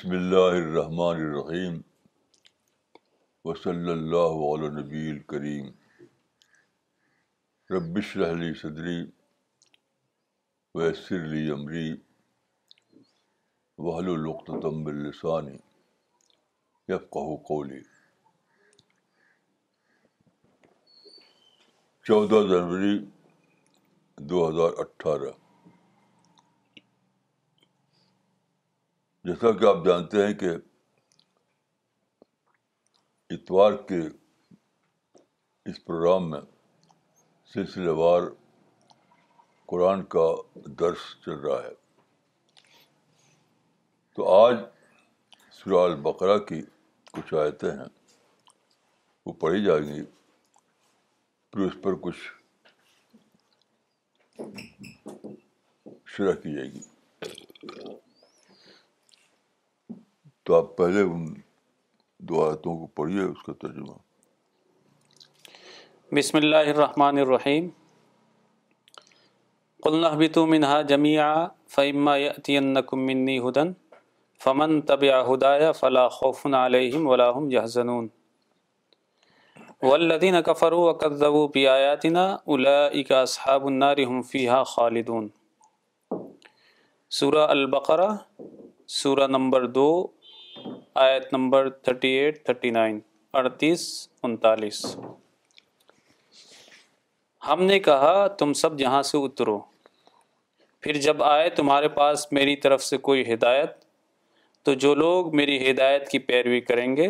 بسم اللہ الرحمٰن الرحیم وصلی علیہ نبی الکریم ربش رحلی صدری ویسر علی عمری وحل القتم السانی یفقہ کولی چودہ جنوری دو ہزار اٹھارہ جیسا کہ آپ جانتے ہیں کہ اتوار کے اس پروگرام میں سلسلے وار قرآن کا درس چل رہا ہے تو آج سرال بقرہ کی کچھ آیتیں ہیں وہ پڑھی جائیں گی پھر اس پر کچھ شرح کی جائے گی تو آپ پہلے ان دو آیتوں کو پڑھیے اس کا ترجمہ بسم اللہ الرحمن الرحیم قلنا اهبطوا منها جميعا فإما يأتينكم مني هدى فمن تبع هدايا فلا خوف عليهم ولا هم يحزنون والذين كفروا وكذبوا بآياتنا أولئك أصحاب النار هم فيها خالدون سورہ البقرہ سورہ نمبر دو آیت نمبر 38, 39, 38, 39 ہم نے کہا تم سب جہاں سے اترو پھر جب آئے تمہارے پاس میری طرف سے کوئی ہدایت تو جو لوگ میری ہدایت کی پیروی کریں گے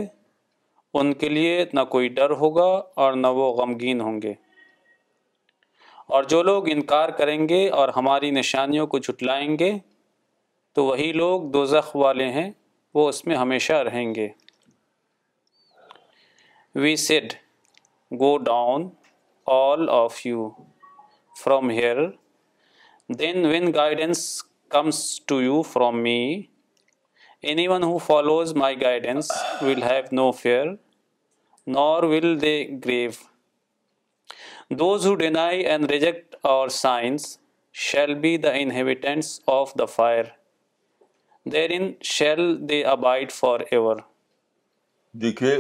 ان کے لیے نہ کوئی ڈر ہوگا اور نہ وہ غمگین ہوں گے اور جو لوگ انکار کریں گے اور ہماری نشانیوں کو جھٹلائیں گے تو وہی لوگ دوزخ والے ہیں وہ اس میں ہمیشہ رہیں گے we said go down all of you from here then when guidance comes to you from me anyone who follows my guidance will have no fear nor will they grieve those who deny and reject our signs shall be the inhabitants of the fire دیکھیے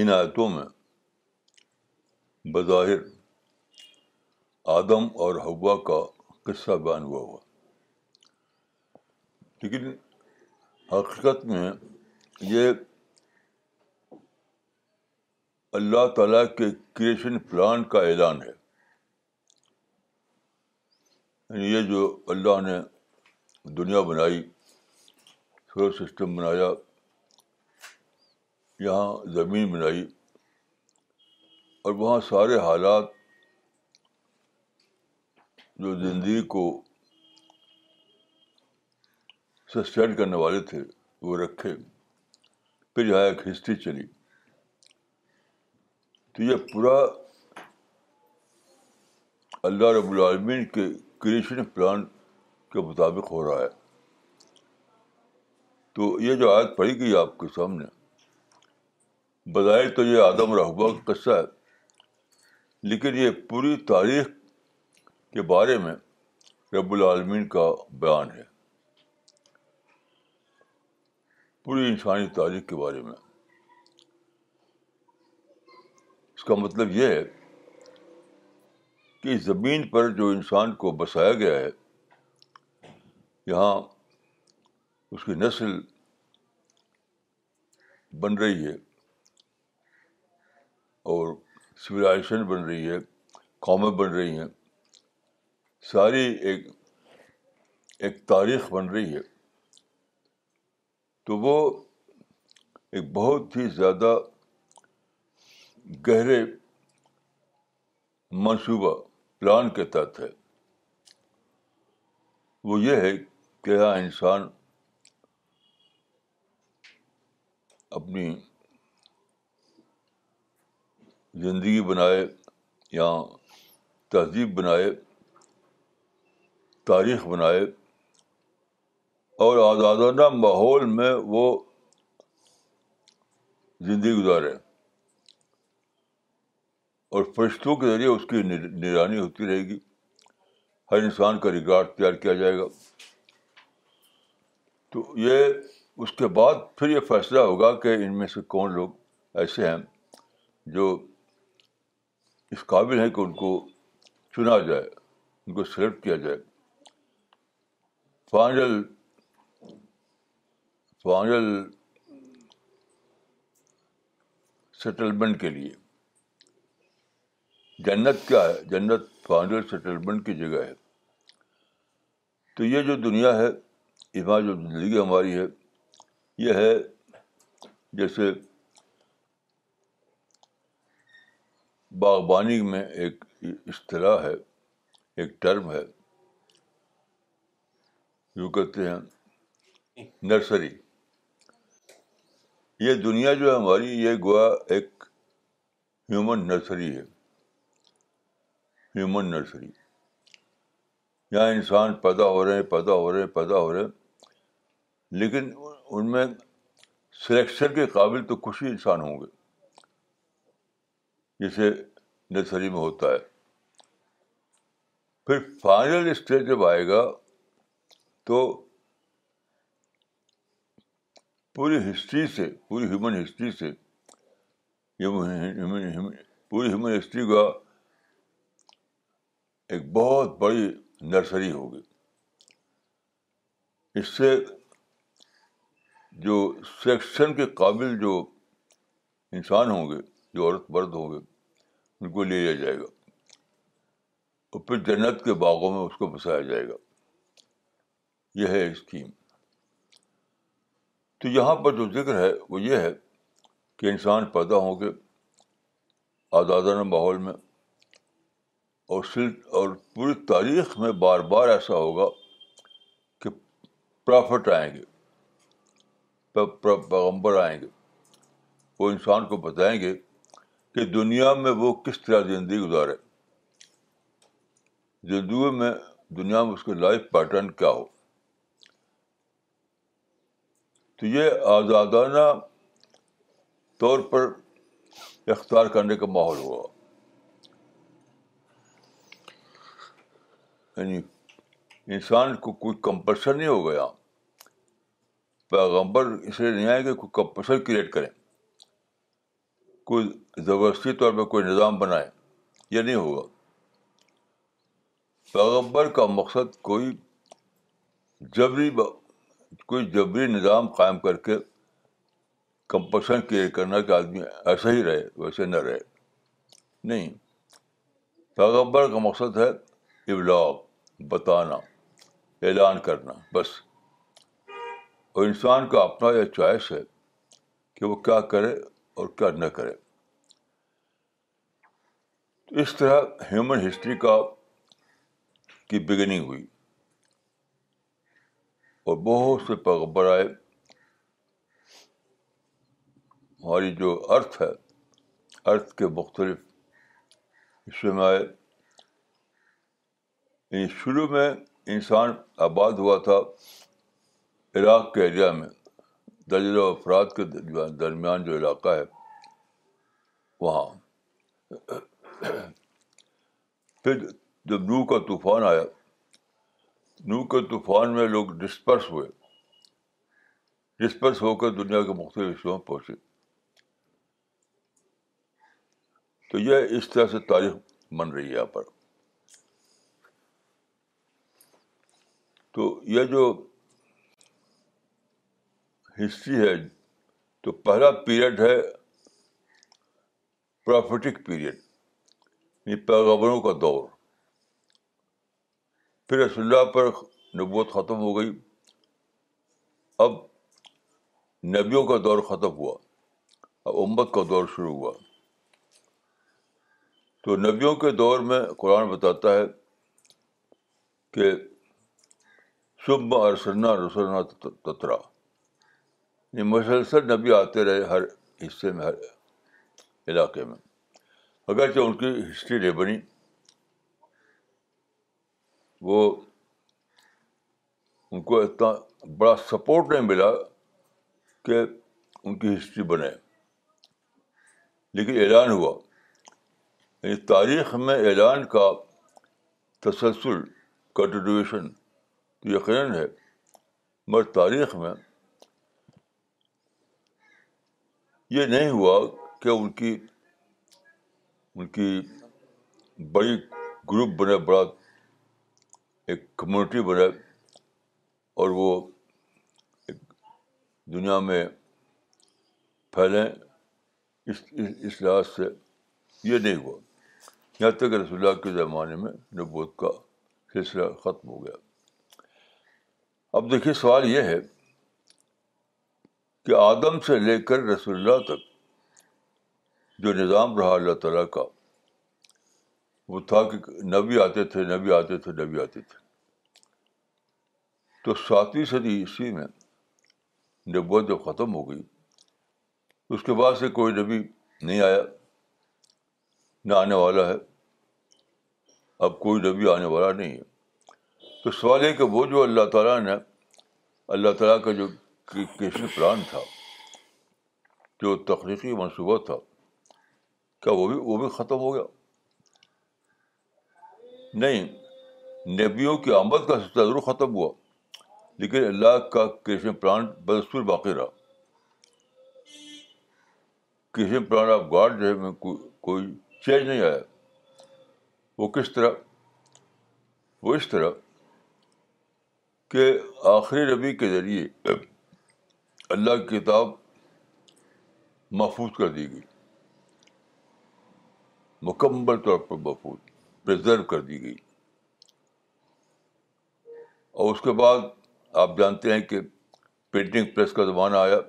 ان آیتوں میں بظاہر آدم اور ہوا کا قصہ بیان ہوا ہوا لیکن حقیقت میں یہ اللہ تعالیٰ کے کریشن پلان کا اعلان ہے یعنی یہ جو اللہ نے دنیا بنائی سولر سسٹم بنایا یہاں زمین بنائی اور وہاں سارے حالات جو زندگی کو سسٹین کرنے والے تھے وہ رکھے پھر یہاں ایک ہسٹری چلی تو یہ پورا اللہ رب العالمین کے کریشن پلان کے مطابق ہو رہا ہے تو یہ جو آیت پڑھی گئی آپ کے سامنے بظاہر تو یہ آدم رہبا کا قصہ ہے لیکن یہ پوری تاریخ کے بارے میں رب العالمین کا بیان ہے پوری انسانی تاریخ کے بارے میں اس کا مطلب یہ ہے کہ زمین پر جو انسان کو بسایا گیا ہے یہاں اس کی نسل بن رہی ہے اور سویلائزیشن بن رہی ہے قومیں بن رہی ہیں ساری ایک ایک تاریخ بن رہی ہے تو وہ ایک بہت ہی زیادہ گہرے منصوبہ پلان کے تحت ہے وہ یہ ہے کہ ہاں انسان اپنی زندگی بنائے یا تہذیب بنائے تاریخ بنائے اور آزادانہ ماحول میں وہ زندگی گزارے اور فرشتوں کے ذریعے اس کی نگرانی ہوتی رہے گی ہر انسان کا ریکارڈ تیار کیا جائے گا تو یہ اس کے بعد پھر یہ فیصلہ ہوگا کہ ان میں سے کون لوگ ایسے ہیں جو اس قابل ہیں کہ ان کو چنا جائے ان کو سلیکٹ کیا جائے فائنل فائنل سیٹلمنٹ کے لیے جنت کیا ہے جنت فائنل سیٹلمنٹ کی جگہ ہے تو یہ جو دنیا ہے یہاں جو زندگی ہماری ہے یہ ہے جیسے باغبانی میں ایک اصطلاح ہے ایک ٹرم ہے جو کہتے ہیں نرسری یہ دنیا جو ہے ہماری یہ گوا ایک ہیومن نرسری ہے ہیومن نرسری یہاں انسان پیدا ہو رہے ہیں پیدا ہو رہے ہیں پیدا ہو رہے ہیں لیکن ان میں سلیکشن کے قابل تو کچھ ہی انسان ہوں گے جسے نرسری میں ہوتا ہے پھر فائنل اسٹیج جب آئے گا تو پوری ہسٹری سے پوری ہیومن ہسٹری سے پوری ہیومن ہسٹری کا ایک بہت بڑی نرسری ہوگی اس سے جو سیکشن کے قابل جو انسان ہوں گے جو عورت مرد ہوں گے ان کو لے لیا جائے گا اور پھر جنت کے باغوں میں اس کو بسایا جائے گا یہ ہے اسکیم تو یہاں پر جو ذکر ہے وہ یہ ہے کہ انسان پیدا ہوں گے آزادانہ ماحول میں اور سل اور پوری تاریخ میں بار بار ایسا ہوگا کہ پرافٹ آئیں گے پیغمبر آئیں گے وہ انسان کو بتائیں گے کہ دنیا میں وہ کس طرح زندگی گزارے زندگی میں دنیا میں اس کے لائف پیٹرن کیا ہو تو یہ آزادانہ طور پر اختیار کرنے کا ماحول ہوا یعنی انسان کو کوئی کمپلشن نہیں ہو گیا پیغمبر اس لیے نہیں آئے کہ کوئی کمپشن کریٹ کریں کوئی زبرستی طور پہ کوئی نظام بنائے یہ نہیں ہوگا پیغمبر کا مقصد کوئی جبری کوئی جبری نظام قائم کر کے کمپوشن کریٹ کرنا کہ آدمی ایسا ہی رہے ویسے نہ رہے نہیں پیغمبر کا مقصد ہے ابلاغ بتانا اعلان کرنا بس اور انسان کا اپنا یہ چوائس ہے کہ وہ کیا کرے اور کیا نہ کرے تو اس طرح ہیومن ہسٹری کا کی بگننگ ہوئی اور بہت سے پیغبر آئے ہماری جو ارتھ ہے ارتھ کے مختلف حصے میں آئے یعنی شروع میں انسان آباد ہوا تھا عراق کے ایریا میں درجہ افراد کے درمیان جو علاقہ ہے وہاں پھر جب نو کا طوفان آیا نو کے طوفان میں لوگ ڈسپرس ہوئے ڈسپرس ہو کر دنیا کے مختلف حصوں میں پہنچے تو یہ اس طرح سے تاریخ بن رہی ہے یہاں پر تو یہ جو ہسٹری ہے تو پہلا پیریڈ ہے پرافٹک پیریڈ یعنی پیغبروں کا دور پھر رسول اللہ پر نبوت ختم ہو گئی اب نبیوں کا دور ختم ہوا اب امت کا دور شروع ہوا تو نبیوں کے دور میں قرآن بتاتا ہے کہ شبھ ارسنا رسنا تترا یعنی مسلسل نبی آتے رہے ہر حصے میں ہر علاقے میں اگرچہ ان کی ہسٹری نہیں بنی وہ ان کو اتنا بڑا سپورٹ نہیں ملا کہ ان کی ہسٹری بنے لیکن اعلان ہوا یعنی تاریخ میں اعلان کا تسلسل کنٹریویشن یقیناً ہے مگر تاریخ میں یہ نہیں ہوا کہ ان کی ان کی بڑی گروپ بنے بڑا ایک کمیونٹی بنے اور وہ دنیا میں پھیلیں اس اس لحاظ سے یہ نہیں ہوا یہاں تک رسول اللہ کے زمانے میں نبوت کا سلسلہ ختم ہو گیا اب دیکھیے سوال یہ ہے کہ آدم سے لے کر رسول اللہ تک جو نظام رہا اللہ تعالیٰ کا وہ تھا کہ نبی آتے تھے نبی آتے تھے نبی آتے تھے تو ساتویں صدی عیسوی میں نبوت جو ختم ہو گئی اس کے بعد سے کوئی نبی نہیں آیا نہ آنے والا ہے اب کوئی نبی آنے والا نہیں ہے تو سوال ہے کہ وہ جو اللہ تعالیٰ نے اللہ تعالیٰ کا جو کیشن پلان تھا جو تخلیقی منصوبہ تھا کیا وہ بھی وہ بھی ختم ہو گیا نہیں نبیوں کی آمد کا سلسلہ ضرور ختم ہوا لیکن اللہ کا کیسے پلان بدستور باقی رہا کسی پلان آف گارڈ جو ہے میں کوئی چینج نہیں آیا وہ کس طرح وہ اس طرح کہ آخری ربی کے ذریعے اللہ کی کتاب محفوظ کر دی گئی مکمل طور پر محفوظ پرزرو کر دی گئی اور اس کے بعد آپ جانتے ہیں کہ پرنٹنگ پریس کا زمانہ آیا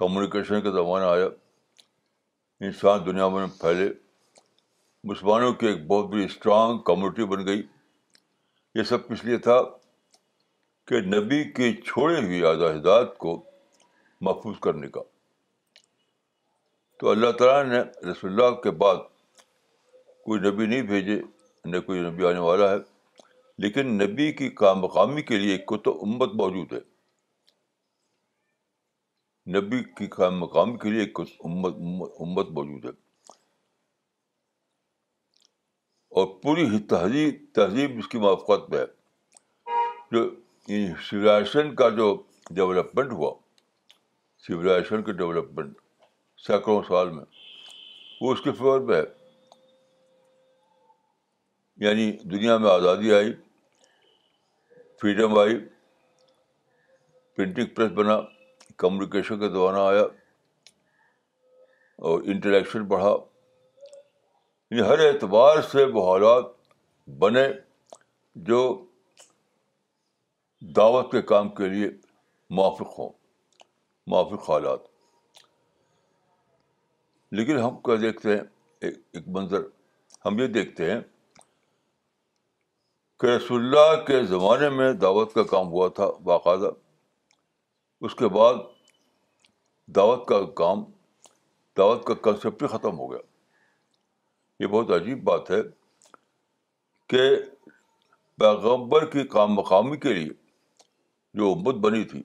کمیونیکیشن کا زمانہ آیا انسان دنیا میں پھیلے مسلمانوں کی ایک بہت بڑی اسٹرانگ کمیونٹی بن گئی یہ سب کچھ لیے تھا کہ نبی کے چھوڑے ہوئی اعضاحدات کو محفوظ کرنے کا تو اللہ تعالیٰ نے رسول اللہ کے بعد کوئی نبی نہیں بھیجے نہ کوئی نبی آنے والا ہے لیکن نبی کی کام مقامی کے لیے کو تو امت موجود ہے نبی کی کام مقامی کے لیے ایک امت امت موجود ہے اور پوری تہذیب تہذیب اس کی موافقت میں ہے جو کا جو ڈیولپمنٹ ہوا سولیزیشن کے ڈیولپمنٹ سینکڑوں سال میں وہ اس کے فیور پہ ہے یعنی دنیا میں آزادی آئی فریڈم آئی پرنٹنگ پریس بنا کمیونیکیشن کے دوران آیا اور انٹریکشن بڑھا یعنی ہر اعتبار سے وہ حالات بنے جو دعوت کے کام کے لیے موافق ہوں معاف حالات لیکن ہم کیا دیکھتے ہیں ایک منظر ہم یہ دیکھتے ہیں کہ رسول اللہ کے زمانے میں دعوت کا کام ہوا تھا باقاعدہ اس کے بعد دعوت کا کام دعوت کا کنسیپٹ بھی ختم ہو گیا یہ بہت عجیب بات ہے کہ پیغمبر کی کام مقامی کے لیے جو امت بنی تھی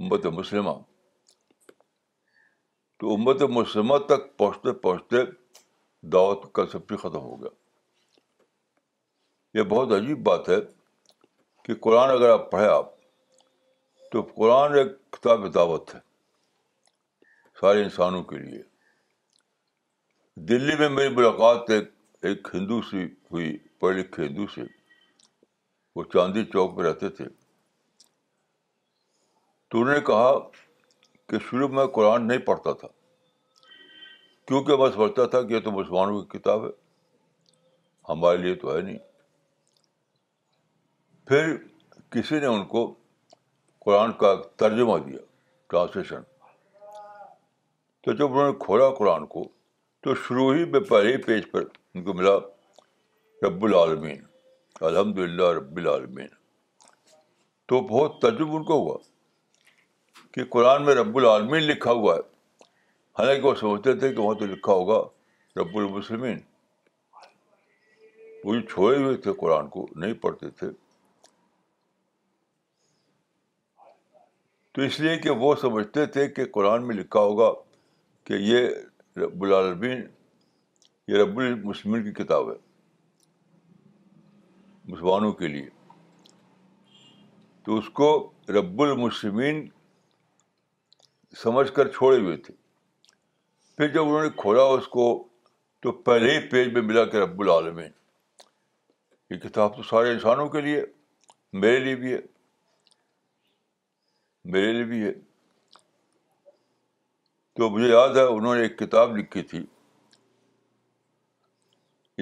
امت مسلمہ تو امت مسلمہ تک پہنچتے پہنچتے دعوت کا بھی ختم ہو گیا یہ بہت عجیب بات ہے کہ قرآن اگر آپ پڑھے آپ تو قرآن ایک کتاب دعوت ہے سارے انسانوں کے لیے دلی میں میری ملاقات ایک ایک ہندو سے ہوئی پڑھے لکھے ہندو سے وہ چاندی چوک پہ رہتے تھے تو انہوں نے کہا کہ شروع میں قرآن نہیں پڑھتا تھا کیونکہ میں سمجھتا تھا کہ یہ تو مسلمانوں کی کتاب ہے ہمارے لیے تو ہے نہیں پھر کسی نے ان کو قرآن کا ترجمہ دیا ٹرانسلیشن تو جب انہوں نے کھولا قرآن کو تو شروع ہی میں پہلے ہی پیج پر ان کو ملا رب العالمین الحمد للہ رب العالمین تو بہت تجربہ ان کو ہوا کہ قرآن میں رب العالمین لکھا ہوا ہے حالانکہ وہ سمجھتے تھے کہ وہاں تو لکھا ہوگا رب المسلمین وہ چھوڑے ہوئے تھے قرآن کو نہیں پڑھتے تھے تو اس لیے کہ وہ سمجھتے تھے کہ قرآن میں لکھا ہوگا کہ یہ رب العالمین یہ رب المسلمین کی کتاب ہے مسلمانوں کے لیے تو اس کو رب المسلمین سمجھ کر چھوڑے ہوئے تھے پھر جب انہوں نے کھولا اس کو تو پہلے ہی پیج میں ملا کہ رب العالمین یہ کتاب تو سارے انسانوں کے لیے میرے لیے بھی ہے میرے لیے بھی ہے تو مجھے یاد ہے انہوں نے ایک کتاب لکھی تھی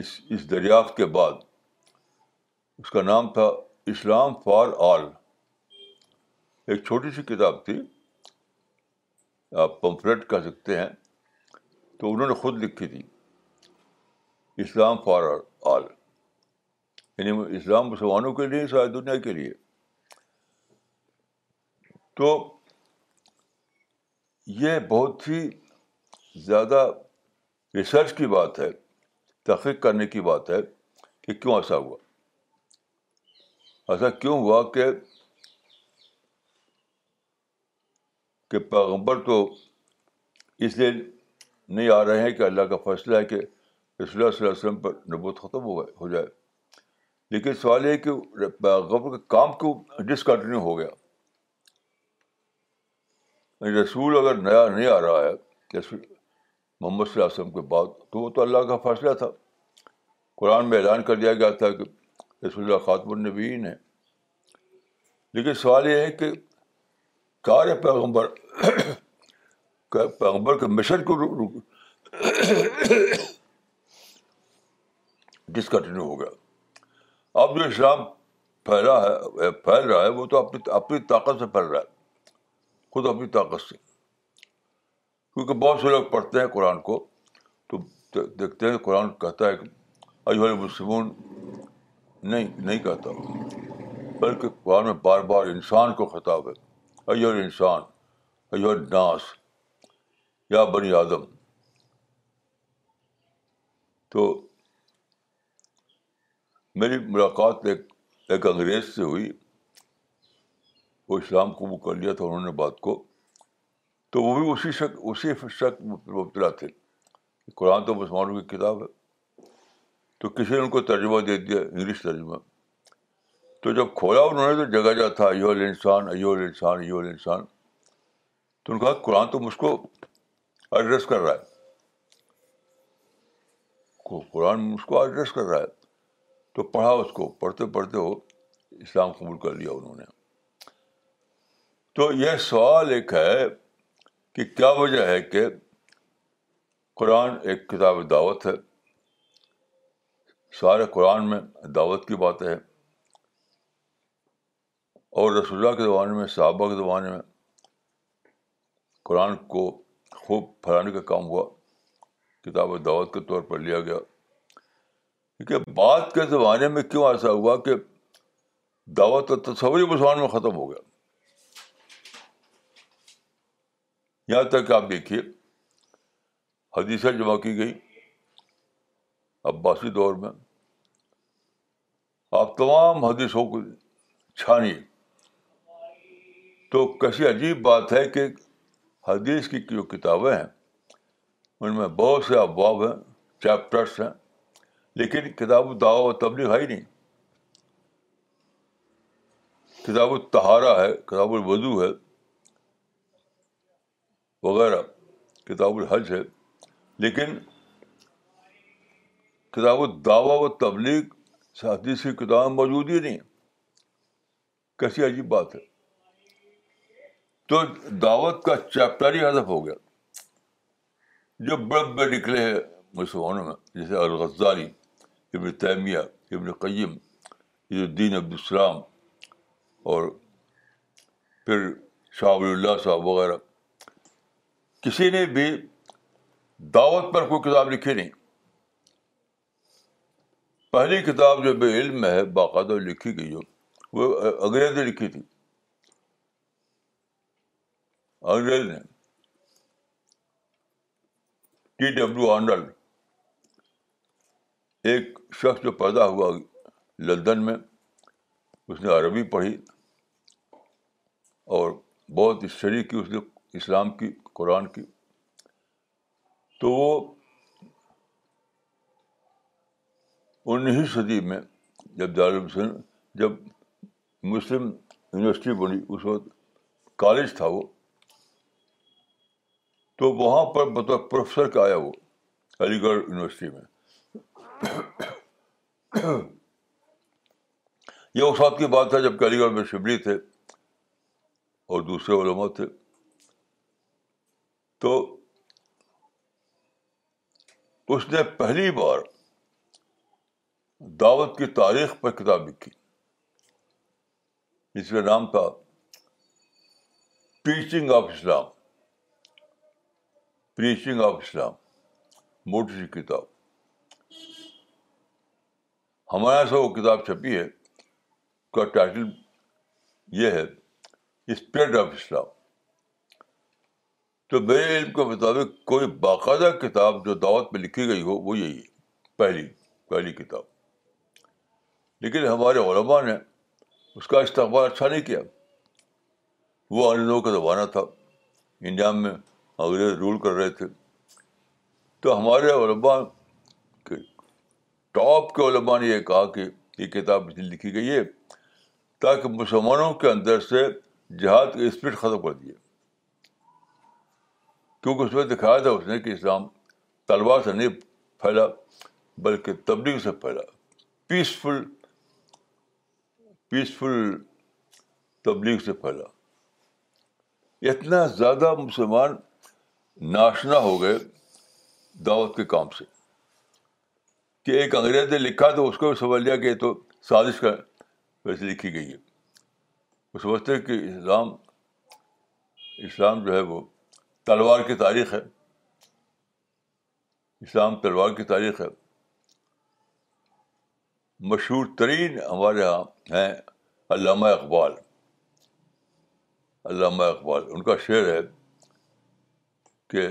اس اس دریافت کے بعد اس کا نام تھا اسلام فار آل ایک چھوٹی سی کتاب تھی آپ پمفلیٹ کہہ سکتے ہیں تو انہوں نے خود لکھی تھی اسلام فار آل یعنی اسلام مسلمانوں کے لیے ساری دنیا کے لیے تو یہ بہت ہی زیادہ ریسرچ کی بات ہے تحقیق کرنے کی بات ہے کہ کیوں ایسا ہوا ایسا کیوں ہوا کہ کہ پیغمبر تو اس لیے نہیں آ رہے ہیں کہ اللہ کا فیصلہ ہے کہ رسول اللہ صلی اللہ علیہ وسلم پر نبوت ختم ہو گئے ہو جائے لیکن سوال یہ کہ پیغمبر کا کام کو ڈسکنٹینیو ہو گیا یعنی رسول اگر نیا نہیں آ رہا ہے محمد صلی اللہ علیہ وسلم کے بعد تو وہ تو اللہ کا فیصلہ تھا قرآن میں اعلان کر دیا گیا تھا کہ رسول اللہ خاتم النبی ہے لیکن سوال یہ ہے کہ کار پیغمبر پیغمبر کے مشن کو ڈسکنٹینیو ہو گیا اب جو اسلام پھیلا ہے پھیل رہا ہے وہ تو اپنی اپنی طاقت سے پھیل رہا ہے خود اپنی طاقت سے کیونکہ بہت سے لوگ پڑھتے ہیں قرآن کو تو دیکھتے ہیں قرآن کہتا ہے کہ ایو مسلمون نہیں نہیں کہتا بلکہ قرآن میں بار بار انسان کو خطاب ہے ایو انسان ایو ناس یا بنی آدم تو میری ملاقات ایک ایک انگریز سے ہوئی وہ اسلام قبول کر لیا تھا انہوں نے بات کو تو وہ بھی اسی شک اسی شک مبتلا تھے قرآن تو مسلمانوں کی کتاب ہے تو کسی نے ان کو ترجمہ دے دیا انگلش ترجمہ تو جب کھولا انہوں نے تو جگہ جگہ تھا ایو انسان ایو انسان ایو انسان تو انہوں نے کہا قرآن تو مجھ کو ایڈریس کر رہا ہے قرآن مجھ کو ایڈریس کر رہا ہے تو پڑھا اس کو پڑھتے پڑھتے وہ اسلام قبول کر لیا انہوں نے تو یہ سوال ایک ہے کہ کیا وجہ ہے کہ قرآن ایک کتاب دعوت ہے سارے قرآن میں دعوت کی بات ہے اور رسول اللہ کے زمانے میں صحابہ کے زمانے میں قرآن کو خوب پھیلانے کا کام ہوا و دعوت کے طور پر لیا گیا کیونکہ بعد کے زمانے میں کیوں ایسا ہوا کہ دعوت کا تصور مسلمان میں ختم ہو گیا یہاں تک آپ دیکھیے حدیثیں جمع کی گئی عباسی دور میں آپ تمام حدیثوں کو چھانی تو کیسی عجیب بات ہے کہ حدیث کی جو کتابیں ہیں ان میں بہت سے افواب ہیں چیپٹرس ہیں لیکن کتاب و و تبلیغ ہے ہی نہیں کتاب التہارا ہے کتاب الوضو ہے وغیرہ کتاب الحج ہے لیکن کتاب و و تبلیغ سے حدیث کی کتابیں موجود ہی نہیں کیسی عجیب بات ہے تو دعوت کا چیپٹر ہی ہدف ہو گیا جو بڑے نکلے ہیں مسلمانوں میں جیسے الغزالی ابن تیمیہ ابن قیم عبد السلام اور پھر شعب اللہ صاحب وغیرہ کسی نے بھی دعوت پر کوئی کتاب لکھی نہیں پہلی کتاب جو بے علم ہے باقاعدہ لکھی گئی جو وہ انگریزی لکھی تھی انریل نے ٹی ڈبلو آنرل ایک شخص جو پیدا ہوا لندن میں اس نے عربی پڑھی اور بہت اسٹڈی کی اس نے اسلام کی قرآن کی تو وہ انیس صدی میں جب دار الحسین جب مسلم یونیورسٹی بنی اس وقت کالج تھا وہ تو وہاں پر مطلب پروفیسر کا آیا وہ علی گڑھ یونیورسٹی میں یہ اس وقت کی بات ہے جب کہ علی گڑھ میں شبلی تھے اور دوسرے علماء تھے تو اس نے پہلی بار دعوت کی تاریخ پر کتاب لکھی جس کا نام تھا teaching of Islam preaching of Islam سی کتاب ہمارے یہاں سے وہ کتاب چھپی ہے اس کا ٹائٹل یہ ہے اسپرٹ آف اسلام تو میرے علم کے مطابق کوئی باقاعدہ کتاب جو دعوت پہ لکھی گئی ہو وہ یہی ہے پہلی پہلی کتاب لیکن ہمارے علماء نے اس کا استقبال اچھا نہیں کیا وہ کا زمانہ تھا انڈیا میں انگریز رول کر رہے تھے تو ہمارے علماء کے ٹاپ کے علماء نے یہ کہا کہ یہ کتاب لکھی گئی ہے تاکہ مسلمانوں کے اندر سے جہاد کی اسپرٹ ختم کر دیے کیونکہ اس میں دکھایا تھا اس نے کہ اسلام طلبا سے نہیں پھیلا بلکہ تبلیغ سے پھیلا پیسفل پیسفل تبلیغ سے پھیلا اتنا زیادہ مسلمان ناشنا ہو گئے دعوت کے کام سے کہ ایک انگریز نے لکھا تو اس کو بھی سمجھ لیا کہ تو سازش کا ویسے لکھی گئی ہے وہ سمجھتے کہ اسلام اسلام جو ہے وہ تلوار کی تاریخ ہے اسلام تلوار کی تاریخ ہے مشہور ترین ہمارے یہاں ہیں علامہ اقبال علامہ اقبال ان کا شعر ہے کہ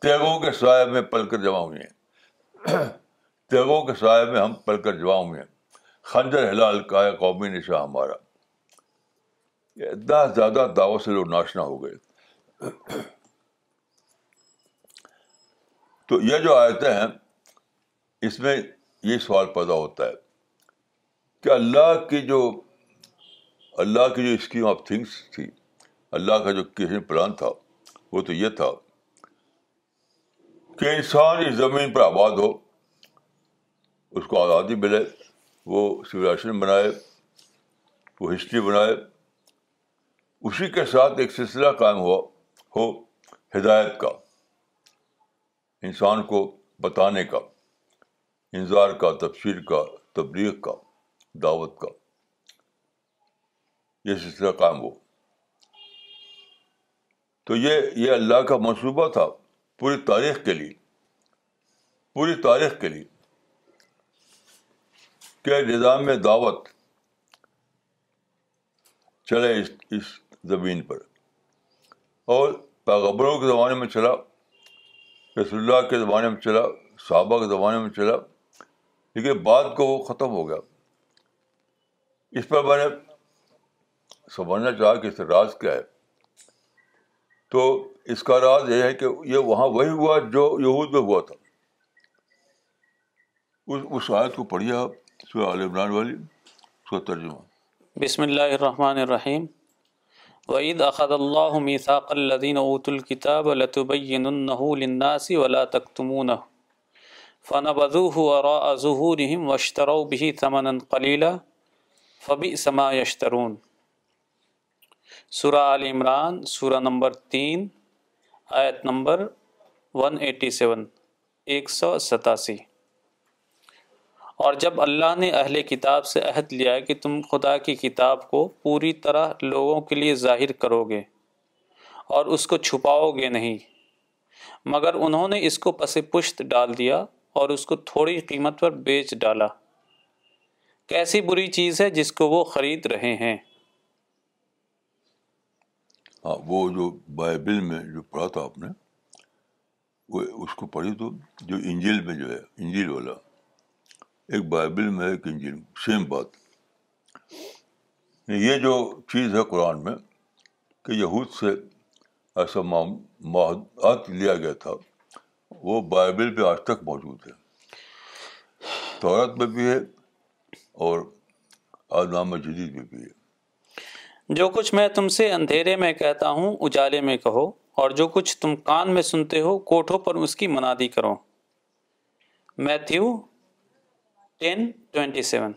تیغوں کے سائے میں پل کر جمع ہوئی ہیں تیغوں کے سائے میں ہم پل کر جمع ہیں خنجر ہلال کا ہے قومی کومبنیشن ہمارا اتنا زیادہ دعوت سے لوگ ناشنا ہو گئے تو یہ جو آئے ہیں اس میں یہ سوال پیدا ہوتا ہے کہ اللہ کی جو اللہ کی جو اسکیم آف تھنگس تھی اللہ کا جو کسی پلان تھا وہ تو یہ تھا کہ انسان اس زمین پر آباد ہو اس کو آزادی ملے وہ سولیشن بنائے وہ ہسٹری بنائے اسی کے ساتھ ایک سلسلہ قائم ہوا ہو ہدایت کا انسان کو بتانے کا انظار کا تفسیر کا تبلیغ کا دعوت کا یہ سلسلہ قائم ہو تو یہ یہ اللہ کا منصوبہ تھا پوری تاریخ کے لیے پوری تاریخ کے لیے کہ نظام میں دعوت چلے اس اس زمین پر اور پیغبروں کے زمانے میں چلا رسول اللہ کے زمانے میں چلا صحابہ کے زمانے میں چلا لیکن بعد کو وہ ختم ہو گیا اس پر میں نے سمجھنا چاہا کہ اس سے راز کیا ہے تو اس کا راز یہ ہے کہ یہ وہاں وہی ہوا جو یہود میں ہوا تھا اس اس آیت کو پڑھیے آپ سورہ عال عمران والی اس کا ترجمہ بسم اللہ الرحمن الرحیم وعید اخد اللہ میثاق الذین اوت الکتاب لتبیننہ للناس ولا تکتمونہ فنبذوه وراء ظهورهم واشتروا به ثمنا قلیلا فبئس ما یشترون سورہ آل عمران سورہ نمبر تین آیت نمبر ون ایٹی سیون ایک سو ستاسی اور جب اللہ نے اہل کتاب سے عہد لیا کہ تم خدا کی کتاب کو پوری طرح لوگوں کے لیے ظاہر کرو گے اور اس کو چھپاؤ گے نہیں مگر انہوں نے اس کو پس پشت ڈال دیا اور اس کو تھوڑی قیمت پر بیچ ڈالا کیسی بری چیز ہے جس کو وہ خرید رہے ہیں ہاں وہ جو بائبل میں جو پڑھا تھا آپ نے وہ اس کو پڑھی تو جو انجیل میں جو ہے انجیل والا ایک بائبل میں ایک انجیل سیم بات یہ جو چیز ہے قرآن میں کہ یہود سے ایسا معاہد لیا گیا تھا وہ بائبل پہ آج تک موجود ہے طورت میں بھی ہے اور ادامہ جدید میں بھی ہے جو کچھ میں تم سے اندھیرے میں کہتا ہوں اجالے میں کہو اور جو کچھ تم کان میں سنتے ہو کوٹھوں پر اس کی منادی کرو میتھیو ٹین ٹوینٹی سیون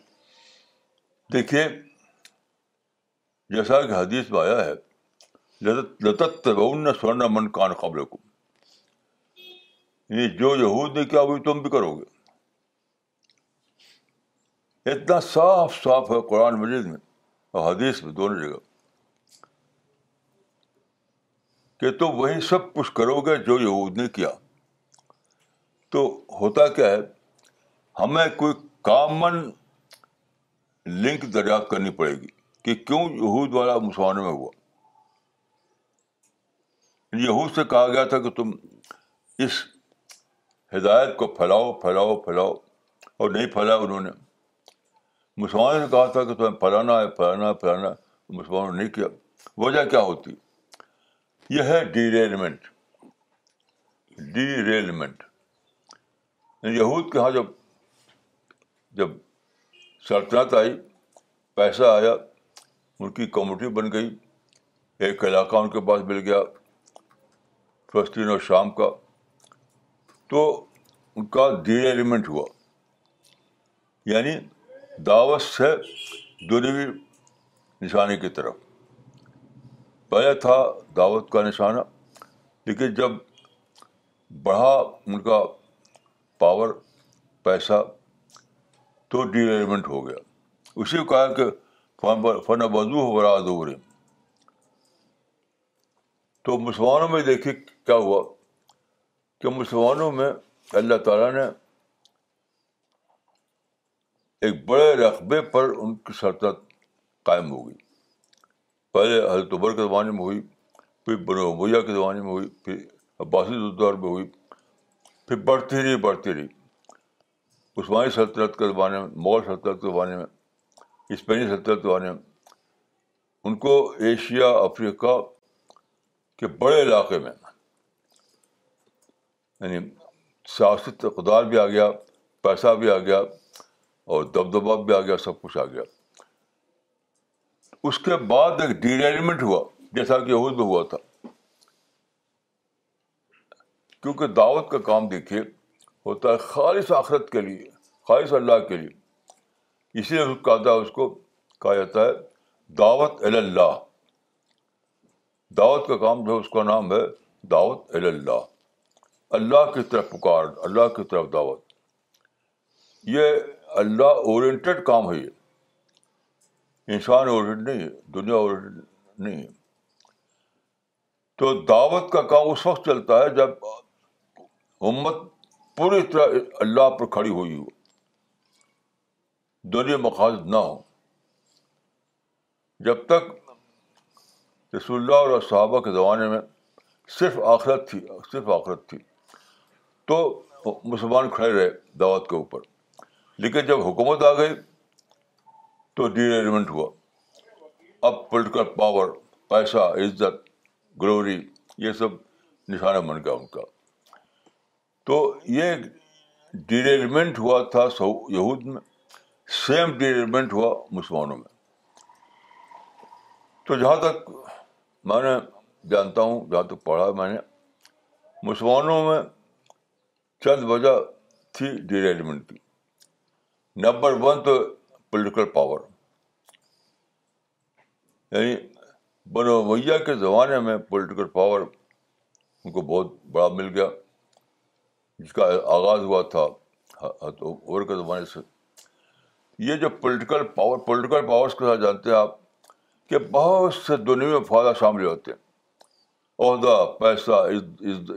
دیکھیے جیسا کہ حدیث میں آیا ہے سورنا من کان قبل کو یعنی جو یہود نے کیا وہی تم بھی کرو گے اتنا صاف صاف ہے قرآن مجید میں اور حدیث میں دونوں جگہ کہ تم وہی سب کچھ کرو گے جو یہود نے کیا تو ہوتا کیا ہے ہمیں کوئی کامن لنک دریافت کرنی پڑے گی کہ کیوں یہود والا مسلمانوں میں ہوا یہود سے کہا گیا تھا کہ تم اس ہدایت کو پھیلاؤ پھیلاؤ پھیلاؤ اور نہیں پھیلایا انہوں نے مسلمانوں نے کہا تھا کہ تمہیں پلانا ہے پلانا ہے پھیلانا ہے مسلمانوں نے نہیں کیا وجہ کیا ہوتی یہ ہے ڈی ریلمنٹ ڈی ریلمنٹ یعنی یہود کے یہاں جب جب سلطنت آئی پیسہ آیا ان کی کمیونٹی بن گئی ایک علاقہ ان کے پاس مل گیا فلسطین دن اور شام کا تو ان کا ایلیمنٹ ہوا یعنی دعوت سے دوری ہوئی نشانی کی طرف پہلے تھا دعوت کا نشانہ لیکن جب بڑھا ان کا پاور پیسہ تو ڈی ہو گیا اسی کو کہا کہ فن بازو ہو رہا اب رہی تو مسلمانوں میں دیکھے کیا ہوا کہ مسلمانوں میں اللہ تعالیٰ نے ایک بڑے رقبے پر ان کی سلطنت قائم ہو گئی پہلے حضرت عمر کے زمانے میں ہوئی پھر بنو امیہ کے زمانے میں ہوئی پھر عباسی دور میں ہوئی پھر بڑھتی رہی بڑھتی رہی عثمانی سلطنت کے زمانے میں مغل سلطنت کے زمانے میں اسپینی سلطنت کے زمانے میں ان کو ایشیا افریقہ کے بڑے علاقے میں یعنی سیاست اقدار بھی آ گیا پیسہ بھی آ گیا اور دبدبا بھی آ گیا سب کچھ آ گیا اس کے بعد ایک ڈیریلمنٹ ہوا جیسا کہ میں ہوا تھا کیونکہ دعوت کا کام دیکھیے ہوتا ہے خالص آخرت کے لیے خالص اللہ کے لیے اسی لیے کہا ہے تھا اس کو کہا جاتا ہے دعوت اللہ دعوت کا کام جو اس کا نام ہے دعوت اللہ اللہ کی طرف پکار اللہ کی طرف دعوت یہ اللہ اورینٹیڈ کام ہے یہ انسان اورینٹ نہیں ہے دنیا اورینٹڈ نہیں ہے تو دعوت کا کام اس وقت چلتا ہے جب امت پوری طرح اللہ پر کھڑی ہوئی ہو دنیا مقاصد نہ ہو جب تک رسول اللہ اور صحابہ کے زمانے میں صرف آخرت تھی صرف آخرت تھی تو مسلمان کھڑے رہے دعوت کے اوپر لیکن جب حکومت آ گئی تو ڈی ارینجمنٹ ہوا اب پولیٹیکل پاور پیسہ عزت گلوری یہ سب نشانہ بن گیا ان کا تو یہ ڈیریجمنٹ ہوا تھا یہود میں سیم ڈیریجمنٹ ہوا مسلمانوں میں تو جہاں تک میں نے جانتا ہوں جہاں تک پڑھا میں نے مسلمانوں میں چند وجہ تھی ڈیریجمنٹ کی نمبر ون تو پولیٹیکل پاور یعنی بنو میا کے زمانے میں پولیٹیکل پاور ان کو بہت بڑا مل گیا جس کا آغاز ہوا تھا اور کے زمانے سے یہ جو پولیٹیکل پاور پولیٹیکل پاورس کے ساتھ جانتے ہیں آپ کہ بہت سے دنیا میں فائدہ شامل ہوتے ہیں عہدہ پیسہ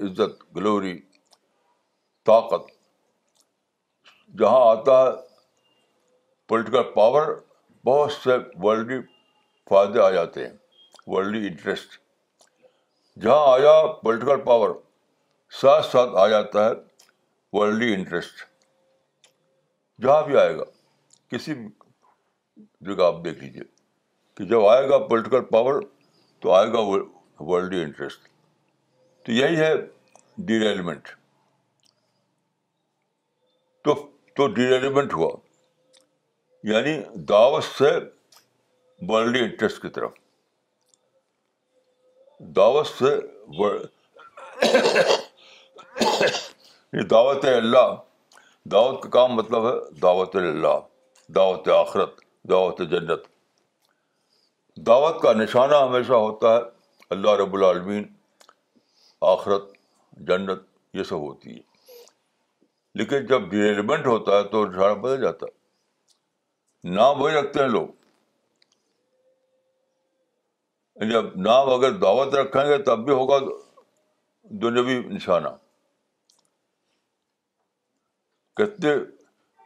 عزت گلوری طاقت جہاں آتا ہے پولیٹیکل پاور بہت سے ورلڈی فائدے آ جاتے ہیں ورلڈی انٹرسٹ جہاں آیا پولیٹیکل پاور ساتھ ساتھ آ جاتا ہے ورلڈی انٹرسٹ جہاں بھی آئے گا کسی جگہ آپ دیکھ لیجیے کہ جب آئے گا پولیٹیکل پاور تو آئے گا ورلڈی انٹرسٹ تو یہی ہے ڈیریلیمنٹ تو تو ڈیریلیمنٹ ہوا یعنی دعوت سے برڈی انٹرسٹ کی طرف دعوت سے دعوت اللہ دعوت کا کام مطلب ہے دعوت اللہ دعوت آخرت دعوت جنت دعوت کا نشانہ ہمیشہ ہوتا ہے اللہ رب العالمین آخرت جنت یہ سب ہوتی ہے لیکن جب ڈریمنٹ ہوتا ہے تو نشانہ بدل جاتا ہے نام وہی رکھتے ہیں لوگ یعنی جب نام اگر دعوت رکھیں گے تب بھی ہوگا دنیاوی نشانہ کتنے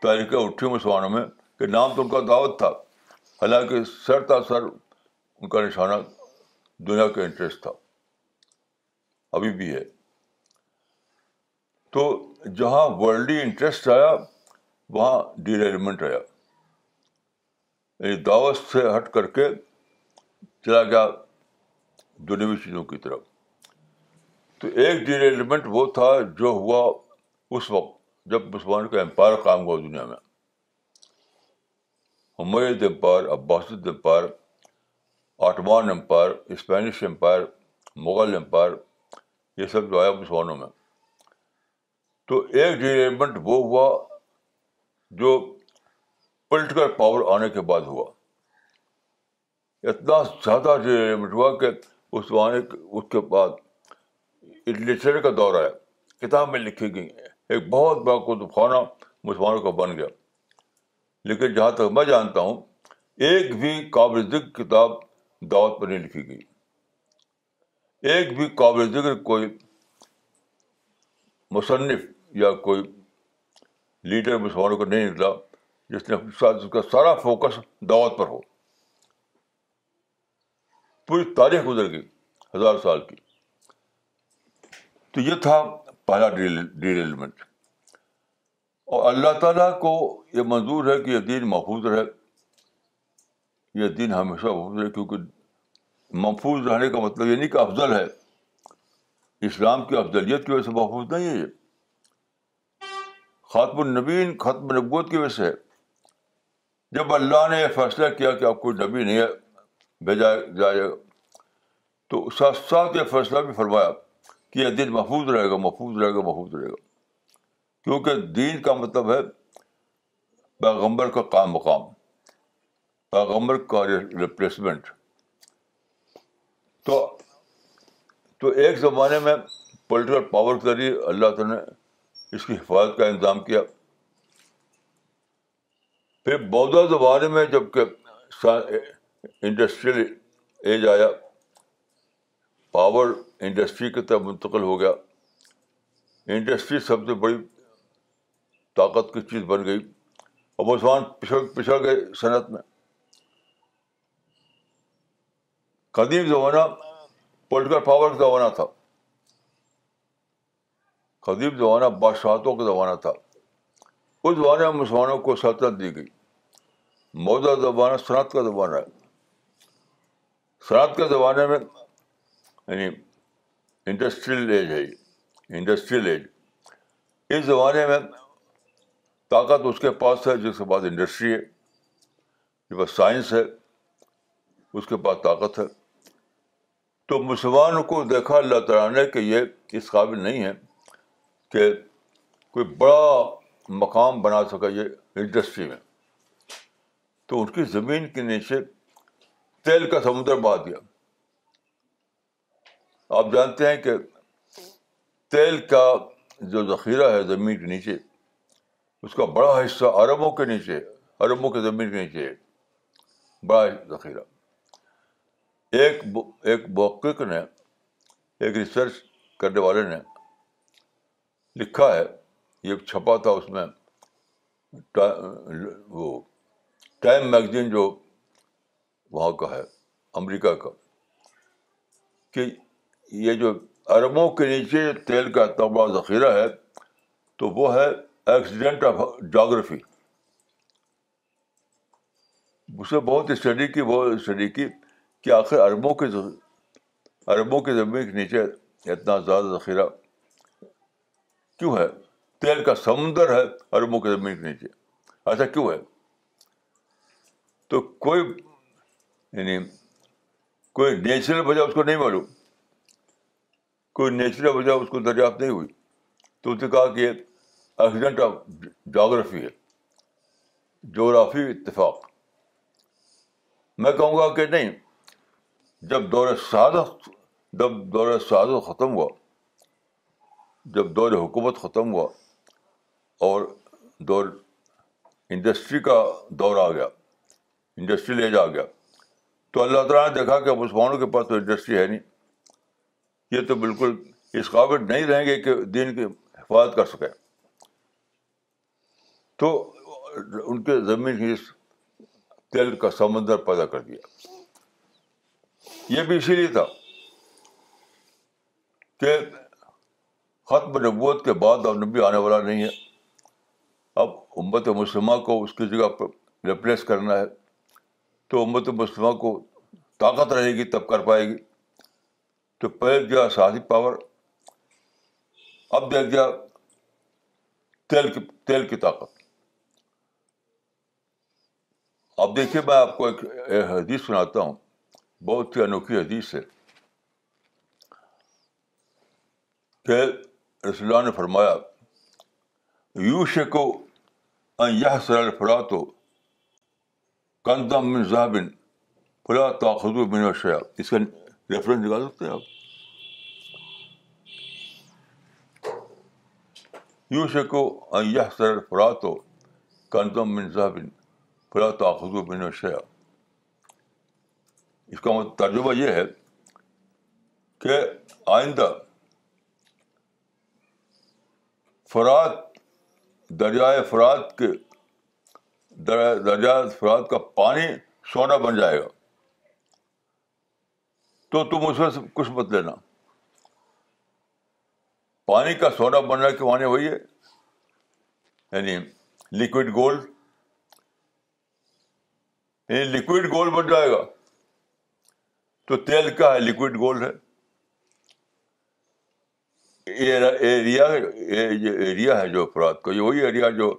تاریخیں اٹھی مسلمانوں میں کہ نام تو ان کا دعوت تھا حالانکہ سر تا سر ان کا نشانہ دنیا کا انٹرسٹ تھا ابھی بھی ہے تو جہاں ورلڈی انٹرسٹ آیا وہاں ڈیریلمنٹ آیا یعنی دعوت سے ہٹ کر کے چلا گیا دنیوی چیزوں کی طرف تو ایک ڈی ایلیمنٹ وہ تھا جو ہوا اس وقت جب مسلمانوں کا امپائر قائم ہوا دنیا میں ہمید امپائر عباس empire Ottoman empire Spanish empire Mughal empire یہ سب جو آیا مسلمانوں میں تو ایک ڈی ایلیمنٹ وہ ہوا جو پولیٹیکل پاور آنے کے بعد ہوا اتنا زیادہ ڈیولپمنٹ ہوا کہ اس زمانے اس کے بعد لٹریچر کا دور آیا کتاب میں لکھی گئی ایک بہت بڑا قطب خانہ مسلمانوں کا بن گیا لیکن جہاں تک میں جانتا ہوں ایک بھی قابل ذکر کتاب دعوت پر نہیں لکھی گئی ایک بھی قابل ذکر کوئی مصنف یا کوئی لیڈر مسلمانوں کا نہیں نکلا جس نے اس کا سارا فوکس دعوت پر ہو پوری تاریخ گزر گئی ہزار سال کی تو یہ تھا پہلا ڈیریلمنٹ اور اللہ تعالیٰ کو یہ منظور ہے کہ یہ دین محفوظ رہے یہ دین ہمیشہ محفوظ رہے کیونکہ محفوظ رہنے کا مطلب یہ نہیں کہ افضل ہے اسلام کی افضلیت کی وجہ سے محفوظ نہیں ہے یہ خاتم النبین خاتم نبوت کی وجہ سے ہے جب اللہ نے یہ فیصلہ کیا کہ آپ کو نبی نہیں ہے بھیجا جائے گا تو ساتھ ساتھ یہ فیصلہ بھی فرمایا کہ یہ دن محفوظ رہے گا محفوظ رہے گا محفوظ رہے گا کیونکہ دین کا مطلب ہے پیغمبر کا کام مقام پیغمبر کا ریپلیسمنٹ تو تو ایک زمانے میں پولیٹیکل پاور کے ذریعے اللہ تعالیٰ نے اس کی حفاظت کا انتظام کیا پھر بودھا زمانے میں جب کہ انڈسٹریل ایج آیا پاور انڈسٹری کے تحت منتقل ہو گیا انڈسٹری سب سے بڑی طاقت کی چیز بن گئی اور مسلمان پچھڑ پچھڑ گئے صنعت میں قدیم زمانہ پولیٹیکل پاور کا زمانہ تھا قدیم زمانہ بادشاہتوں کا زمانہ تھا اس زمانے میں مسلمانوں کو سلطنت دی گئی موجودہ زبان صنعت کا زمانہ ہے صنعت کے زمانے میں یعنی انڈسٹریل ایج ہے یہ انڈسٹریل ایج اس زمانے میں طاقت اس کے پاس ہے جس کے پاس انڈسٹری ہے جس سائنس ہے اس کے پاس طاقت ہے تو مسلمان کو دیکھا اللہ تعالیٰ نے کہ یہ اس قابل نہیں ہے کہ کوئی بڑا مقام بنا سکا یہ انڈسٹری میں تو اس کی زمین کے نیچے تیل کا سمندر بہا دیا آپ جانتے ہیں کہ تیل کا جو ذخیرہ ہے زمین کے نیچے اس کا بڑا حصہ عربوں کے نیچے عربوں کے زمین کے نیچے بڑا ذخیرہ ایک ایک نے ایک ریسرچ کرنے والے نے لکھا ہے یہ چھپا تھا اس میں وہ ٹائم میگزین جو وہاں کا ہے امریکہ کا کہ یہ جو عربوں کے نیچے تیل کا اتنا بڑا ذخیرہ ہے تو وہ ہے ایکسیڈنٹ آف جاگرفی اسے بہت اسٹڈی کی بہت اسٹڈی کی کہ آخر عربوں کے عربوں کے زمین کے نیچے اتنا زیادہ ذخیرہ کیوں ہے تیل کا سمندر ہے اور کے زمین کے نیچے ایسا کیوں ہے تو کوئی یعنی کوئی نیچرل وجہ اس کو نہیں معلوم کوئی نیچرل وجہ اس کو دریافت نہیں ہوئی تو اس نے کہا کہ ایکسیڈنٹ آف جاگرافی ہے جغرافی اتفاق میں کہوں گا کہ نہیں جب دور ساز جب دور ساز ختم ہوا جب دور حکومت ختم ہوا اور دور انڈسٹری کا دور آ گیا انڈسٹریل لے آ گیا تو اللہ تعالیٰ نے دیکھا کہ مسلمانوں کے پاس تو انڈسٹری ہے نہیں یہ تو بالکل اس قابل نہیں رہیں گے کہ دین کی حفاظت کر سکیں تو ان کے زمین ہی تیل کا سمندر پیدا کر دیا یہ بھی اسی لیے تھا کہ ختم نبوت کے بعد اب نبی آنے والا نہیں ہے اب امت مسلمہ کو اس کی جگہ ریپلیس کرنا ہے تو امت مسلمہ کو طاقت رہے گی تب کر پائے گی تو پہلے دیا دیا گیا اب دیکھیے میں آپ کو ایک حدیث سناتا ہوں بہت ہی انوکھی حدیث ہے کہ رسول اللہ نے فرمایا یوش کو یہ سر فلا تو کندم من ذہبن فلا تاخذ من اشیا اس کا ریفرنس نکال سکتے ہیں آپ یو شکو ان یہ سر فلا تو کندم من ذہبن فلا تاخذ من اشیا اس کا ترجمہ یہ ہے کہ آئندہ فرات دریائے فرات کے دریائے فرات کا پانی سونا بن جائے گا تو تم اس میں کچھ مت لینا پانی کا سونا بننا کے معنی وہی ہے یعنی لکوڈ گولڈ یعنی لکوڈ گولڈ بن جائے گا تو تیل کا ہے لکوڈ گولڈ ہے ایریا ایریا ہے جو افراد کا یہ وہی ایریا جو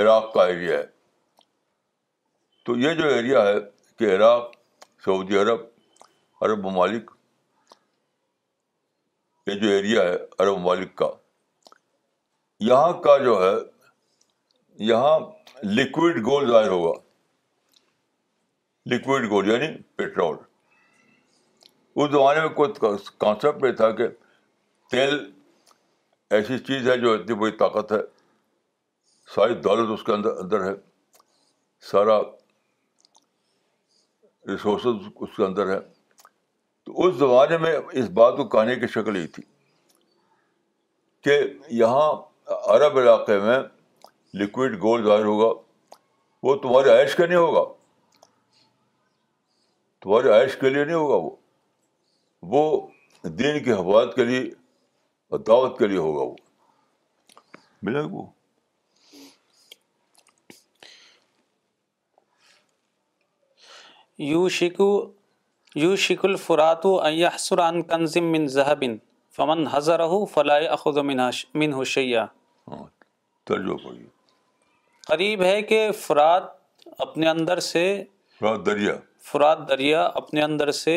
عراق کا ایریا ہے تو یہ جو ایریا ہے کہ عراق سعودی عرب عرب ممالک یہ جو ایریا ہے عرب ممالک کا یہاں کا جو ہے یہاں لکوڈ گول ظاہر ہوگا لکوڈ گول یعنی پیٹرول اس زمانے میں کوئی کانسیپٹ یہ تھا کہ تیل ایسی چیز ہے جو اتنی بڑی طاقت ہے ساری دولت اس کے اندر اندر ہے سارا ریسورسز اس کے اندر ہے تو اس زمانے میں اس بات کو کہانی کی شکل یہ تھی کہ یہاں عرب علاقے میں لکوڈ گول ظاہر ہوگا وہ تمہارے عائش کا نہیں ہوگا تمہارے عائش کے لیے نہیں ہوگا وہ وہ دین کی حفاظت کے لیے اور دعوت کے لیے ہوگا وہ ملے گا وہ یو شکو یو شک الفرات و ایاحسر عن کنزم من ذهب فمن حضره فلا ياخذ من من حشيا قریب ہے کہ فرات اپنے اندر سے فرات دریا فرات دریا اپنے اندر سے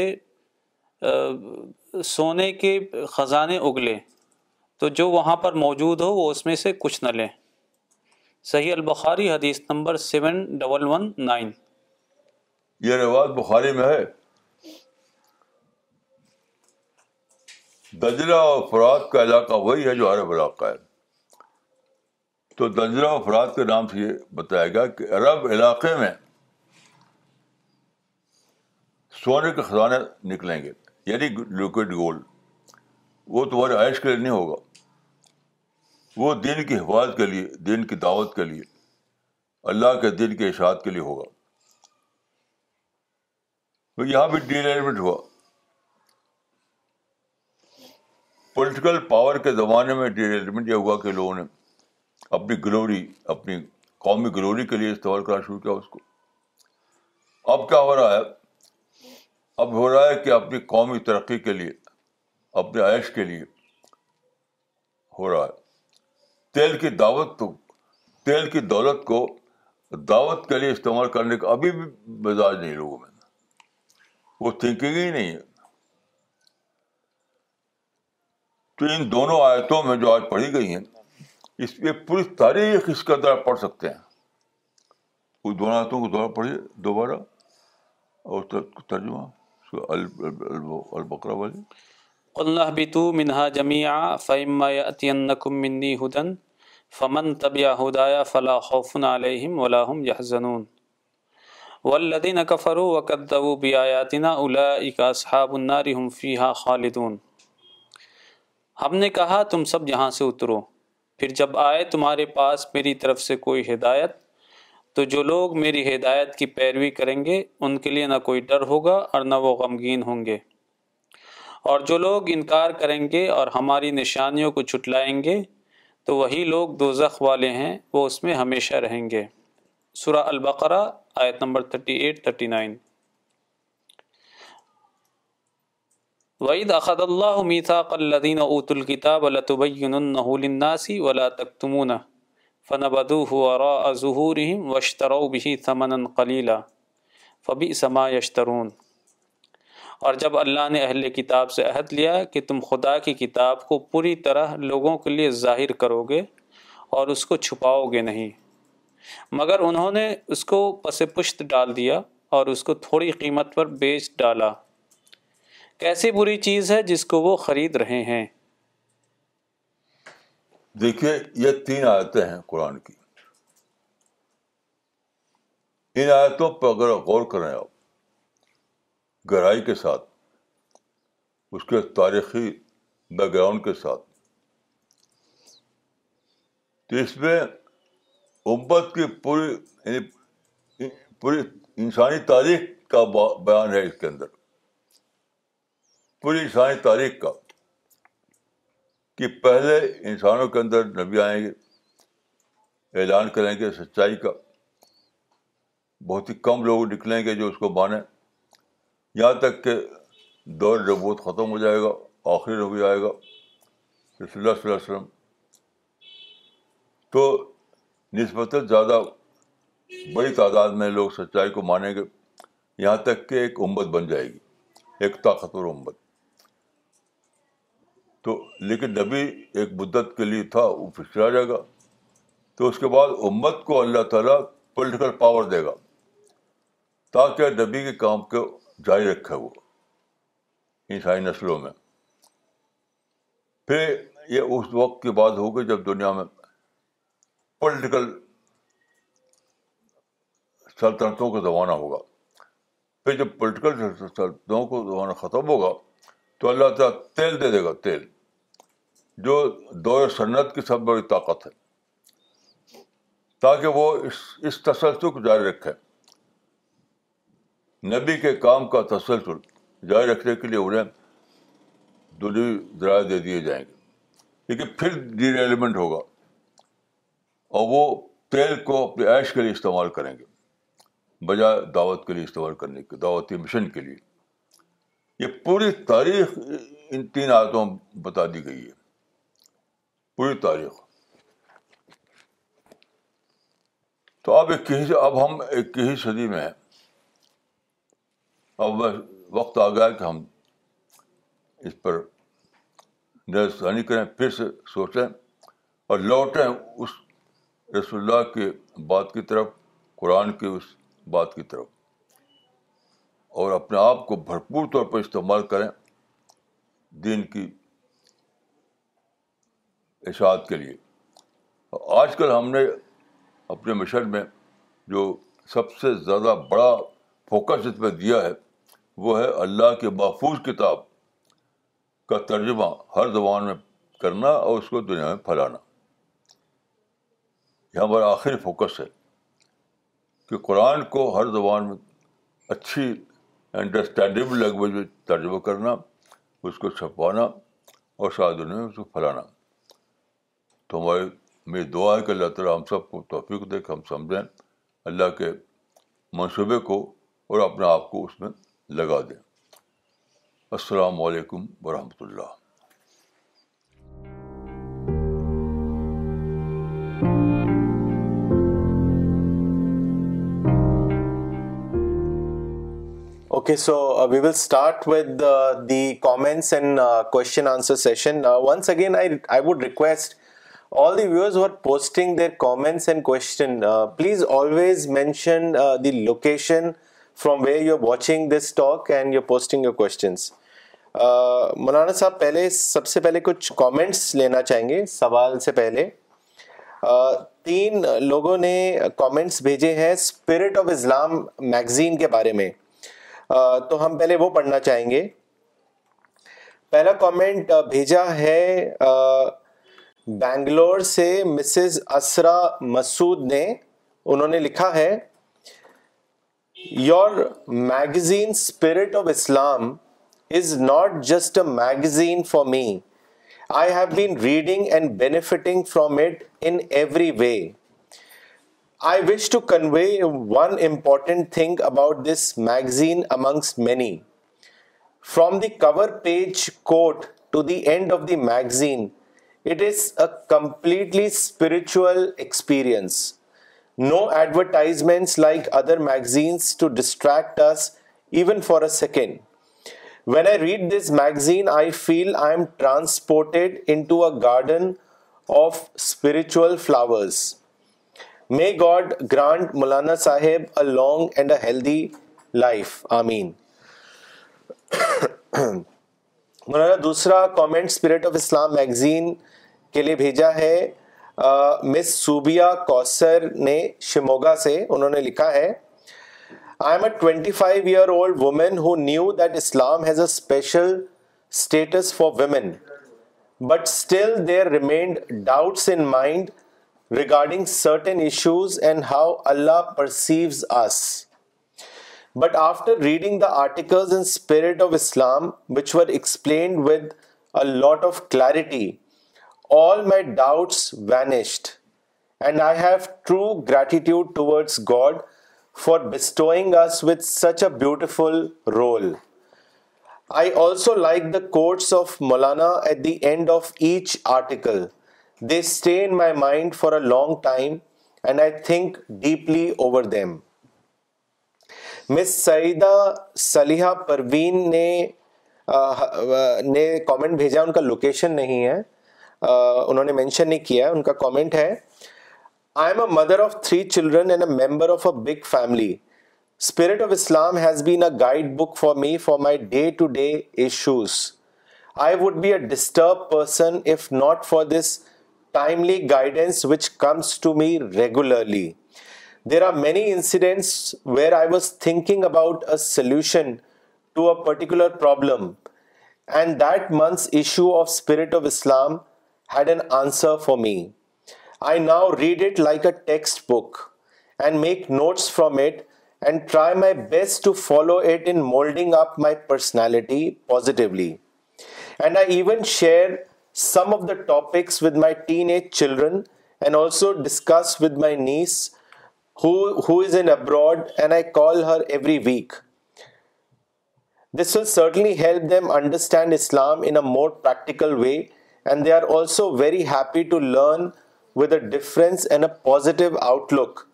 سونے کے خزانے اگلے تو جو وہاں پر موجود ہو وہ اس میں سے کچھ نہ لیں صحیح البخاری حدیث number seven double one nine یہ رواج بخاری میں ہے اور فرات کا علاقہ وہی ہے جو عرب علاقہ ہے تو اور فرات کے نام سے یہ بتائے گا کہ عرب علاقے میں سونے کے خزانے نکلیں گے یعنی لیکوڈ گولڈ وہ تمہارے کے لیے نہیں ہوگا وہ دین کی حفاظت کے لیے دین کی دعوت کے لیے اللہ کے دین کے اشاعت کے لیے ہوگا تو یہاں بھی ڈیلیپمنٹ ہوا پولیٹیکل پاور کے زمانے میں ڈیلیپمنٹ یہ ہوا کہ لوگوں نے اپنی گلوری اپنی قومی گلوری کے لیے استعمال کرنا شروع کیا اس کو اب کیا ہو رہا ہے اب ہو رہا ہے کہ اپنی قومی ترقی کے لیے اپنے عائش کے لیے ہو رہا ہے تیل کی دعوت تو تیل کی دولت کو دعوت کے لیے استعمال کرنے کا ابھی بھی مزاج نہیں لوگوں میں وہ تھنکنگ ہی نہیں ہے تو ان دونوں آیتوں میں جو آج پڑھی گئی ہیں اس پہ پوری تاریخ اس کا اندر پڑھ سکتے ہیں دونوں آیتوں کو دوبارہ اور ترجمہ البقرا والی اللہ منہا جمیا فعما منی ہدن فمن طبیہ ہدایہ فلاح خوفن علیہم ولاحم یا زنون کفروا وکذبوا بآیاتنا و اصحاب النار هم صحاب فیحہ خالدون ہم نے کہا تم سب یہاں سے اترو پھر جب آئے تمہارے پاس میری طرف سے کوئی ہدایت تو جو لوگ میری ہدایت کی پیروی کریں گے ان کے لیے نہ کوئی ڈر ہوگا اور نہ وہ غمگین ہوں گے اور جو لوگ انکار کریں گے اور ہماری نشانیوں کو چھٹلائیں گے تو وہی لوگ دوزخ والے ہیں وہ اس میں ہمیشہ رہیں گے سورہ البقرہ آیت نمبر 39 ایٹ تھرٹی نائن وحید احد اللہ میثاقین اللہ تبیناسی ولا تمون فن بدو ہو ضحور وشترو بہ سمن کلیلہ فبی یشترون اور جب اللہ نے اہل کتاب سے عہد لیا کہ تم خدا کی کتاب کو پوری طرح لوگوں کے لیے ظاہر کرو گے اور اس کو چھپاؤ گے نہیں مگر انہوں نے اس کو پس پشت ڈال دیا اور اس کو تھوڑی قیمت پر بیچ ڈالا کیسی بری چیز ہے جس کو وہ خرید رہے ہیں دیکھیے یہ تین آیتیں ہیں قرآن کی ان آیتوں پر اگر غور کریں آپ گہرائی کے ساتھ اس کے تاریخی بیک گراؤنڈ کے ساتھ تو اس میں امت کی پوری یعنی پوری انسانی تاریخ کا بیان ہے اس کے اندر پوری انسانی تاریخ کا کہ پہلے انسانوں کے اندر نبی آئیں گے اعلان کریں گے سچائی کا بہت ہی کم لوگ نکلیں گے جو اس کو مانیں یہاں تک کہ دور ربوت ختم ہو جائے گا آخری ہو جائے گا رسول اللہ صلی اللہ علیہ وسلم تو نسبت زیادہ بڑی تعداد میں لوگ سچائی کو مانیں گے یہاں تک کہ ایک امت بن جائے گی ایک طاقتور امت تو لیکن نبی ایک بدت کے لیے تھا وہ پچھلا جائے گا تو اس کے بعد امت کو اللہ تعالیٰ پولیٹیکل پاور دے گا تاکہ نبی کے کام کو جاری رکھا وہ ان ساری نسلوں میں پھر یہ اس وقت کی بات ہوگی جب دنیا میں پولیٹیکل سلطنتوں کا زمانہ ہوگا پھر جب پولیٹیکل سلطنتوں کو زمانہ ختم ہوگا تو اللہ تعالیٰ تیل دے دے گا تیل جو دور سنت کی سب بڑی طاقت ہے تاکہ وہ اس اس تسلسل کو جاری رکھے نبی کے کام کا تسلسل جاری رکھنے کے لیے انہیں درائے دے دیے جائیں گے لیکن پھر ڈی ریلیمنٹ ہوگا اور وہ تیل کو اپنے عیش کے لیے استعمال کریں گے بجائے دعوت کے لیے استعمال کرنے کے دعوتی مشن کے لیے یہ پوری تاریخ ان تین عادتوں بتا دی گئی ہے پوری تاریخ تو اب ایک اب ہم اکیس صدی میں ہیں اب وقت آ گیا کہ ہم اس پر نظرثانی کریں پھر سے سوچیں اور لوٹیں اس رسول اللہ کے بات کی طرف قرآن کی اس بات کی طرف اور اپنے آپ کو بھرپور طور پر استعمال کریں دین کی اشاعت کے لیے آج کل ہم نے اپنے مشن میں جو سب سے زیادہ بڑا فوکس اس پہ دیا ہے وہ ہے اللہ کے محفوظ کتاب کا ترجمہ ہر زبان میں کرنا اور اس کو دنیا میں پھیلانا یہ ہمارا آخری فوکس ہے کہ قرآن کو ہر زبان میں اچھی انڈرسٹینڈیبل لینگویج میں ترجمہ کرنا اس کو چھپانا اور شاید دنیا میں اس کو پھیلانا تو ہماری میری دعا ہے کہ اللہ تعالیٰ ہم سب کو توفیق دے کہ ہم سمجھیں اللہ کے منصوبے کو اور اپنے آپ کو اس میں لگا دیں السلام علیکم ورحمۃ اللہ okay so we will start with the comments and question answer session once again I would request all the viewers are posting their comments and question please always mention the location from you are watching this talk and you posting your questions مولانا صاحب پہلے سب سے پہلے کچھ comments لینا چاہیں گے سوال سے پہلے تین لوگوں نے کامنٹس بھیجے ہیں اسپرٹ آف اسلام میگزین کے بارے میں تو ہم پہلے وہ پڑھنا چاہیں گے پہلا کامنٹ بھیجا ہے بینگلور سے مسز اسرا مسعود نے انہوں نے لکھا ہے Your magazine Spirit of Islam is not just a magazine for me. I have been reading and benefiting from it in every way. I wish to convey one important thing about this magazine amongst many. From the cover page quote to the end of the magazine, it is a completely spiritual experience. No advertisements like other magazines to distract us even for a second when I read this magazine I feel I am transported into a garden of spiritual flowers may God grant مولانا صاحب a long and a healthy life آمین مولانا دوسرا comment Spirit of Islam magazine کے لیے بھیجا ہے مس سوبیا کوسر نے شموگا سے انہوں نے لکھا ہے I am a twenty five year old woman who knew that Islam has a special status for women but still there remained doubts in mind regarding certain issues and how Allah perceives us but after reading the articles Spirit of Islam which were explained with a lot of clarity at each article they stay my mind for a long time and I think deeply over them Miss Saeeda Saliha Parveen نے نے comment بھیجا ان کا location نہیں ہے انہوں نے mention نہیں کیا ان کا کامنٹ ہے I am a mother of three children and a member of a big family Spirit of Islam has been a guide book for me for my day to day issues I would be a disturb person if not for this timely guidance which comes to me regularly there are many incidents where I was thinking about a solution to a particular problem and that dense issue of Spirit of Islam had an answer for me. I now read it like a textbook and make notes from it and try my best to follow it in molding up my personality positively. And I even share some of the topics with my teenage children and also discuss with my niece who is in abroad, and I call her every week. This will certainly help them understand Islam in a more practical way and they are also very happy to learn with a difference and a positive outlook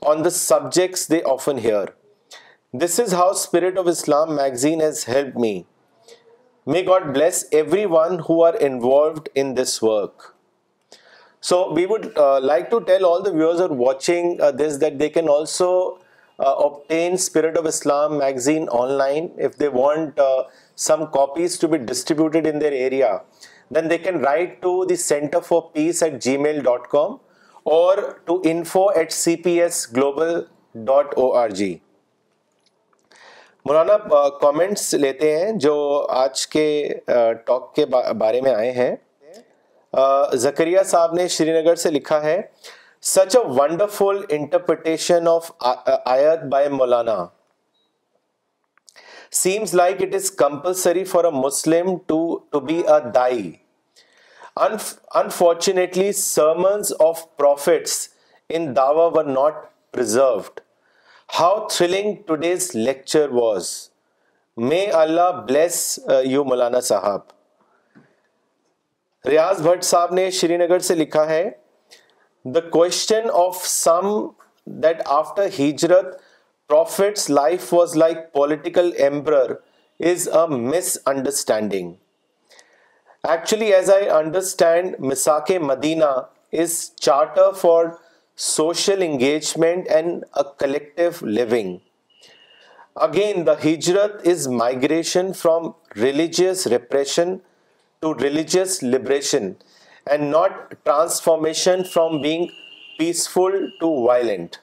on the subjects they often hear. This is how Spirit of Islam magazine has helped me. May God bless everyone who are involved in this work. So we would uh, like to tell all the viewers who are watching uh, this that they can also uh, obtain Spirit of Islam magazine online if they want some copies to be distributed in their area. The write to centre for peace at Gmail dot com اور to info at C P S global dot O R G Maulana comments لیتے ہیں جو آج کے talk کے بارے میں آئے ہیں زکریا صاحب نے شری نگر سے لکھا ہے such a wonderful interpretation of آیت by Maulana seems like it is compulsory for a Muslim to be a دائی unfortunately sermons of prophets in Dawa were not prior to this lecture was may Allah bless you مولانا صاحب ریاض بھٹ صاحب نے شری نگر سے لکھا ہے the question of some that after ہجرت پر life was like political emperor is a misunderstanding actually as I understand مساک Medina is charter for social engagement and a collective living again the ہجرت is migration from religious repression to religious liberation and not transformation from being peaceful to violent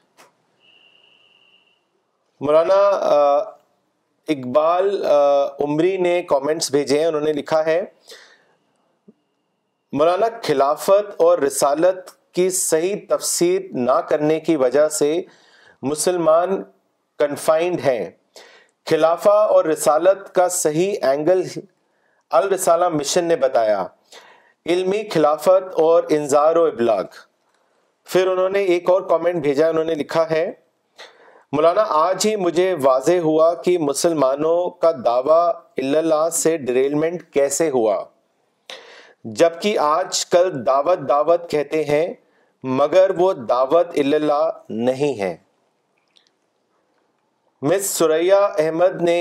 مولانا اقبال عمری نے comments بھیجے ہیں انہوں نے لکھا ہے مولانا خلافت اور رسالت کی صحیح تفسیر نہ کرنے کی وجہ سے مسلمان کنفائنڈ ہیں خلافہ اور رسالت کا صحیح اینگل الرسالہ مشن نے بتایا علمی خلافت اور انظار و ابلاغ پھر انہوں نے ایک اور کامنٹ بھیجا انہوں نے لکھا ہے مولانا آج ہی مجھے واضح ہوا کہ مسلمانوں کا دعویٰ اللہ سے ڈریلمنٹ کیسے ہوا جبکہ آج کل دعوت دعوت کہتے ہیں مگر وہ دعوت اللہ نہیں ہے مس سریا احمد نے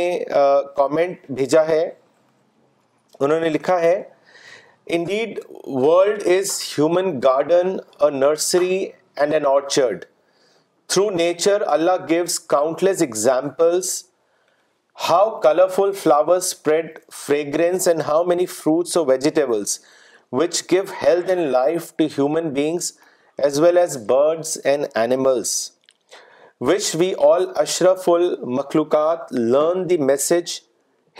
کامنٹ بھیجا ہے انہوں نے لکھا ہے indeed world is human garden nursery and an orchard through nature Allah gives countless examples how colourful flower spread fragrance and how many fruits اور vegetables which give health and life to human beings as well as birds and animals which we all ال مخلوقات learn the message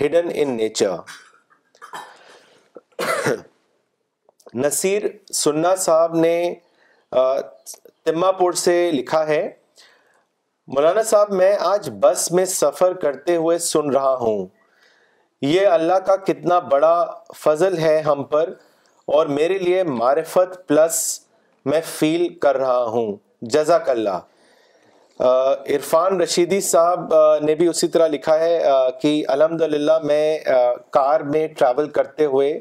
hidden in nature Naseer Sana صاحب نے تما پور سے لکھا ہے مولانا صاحب میں آج بس میں سفر کرتے ہوئے سن رہا ہوں یہ اللہ کا کتنا بڑا فضل ہے ہم پر اور میرے لیے معرفت پلس میں فیل کر رہا ہوں جزاک اللہ عرفان رشیدی صاحب نے بھی اسی طرح لکھا ہے کہ الحمد للہ میں کار میں ٹریول کرتے ہوئے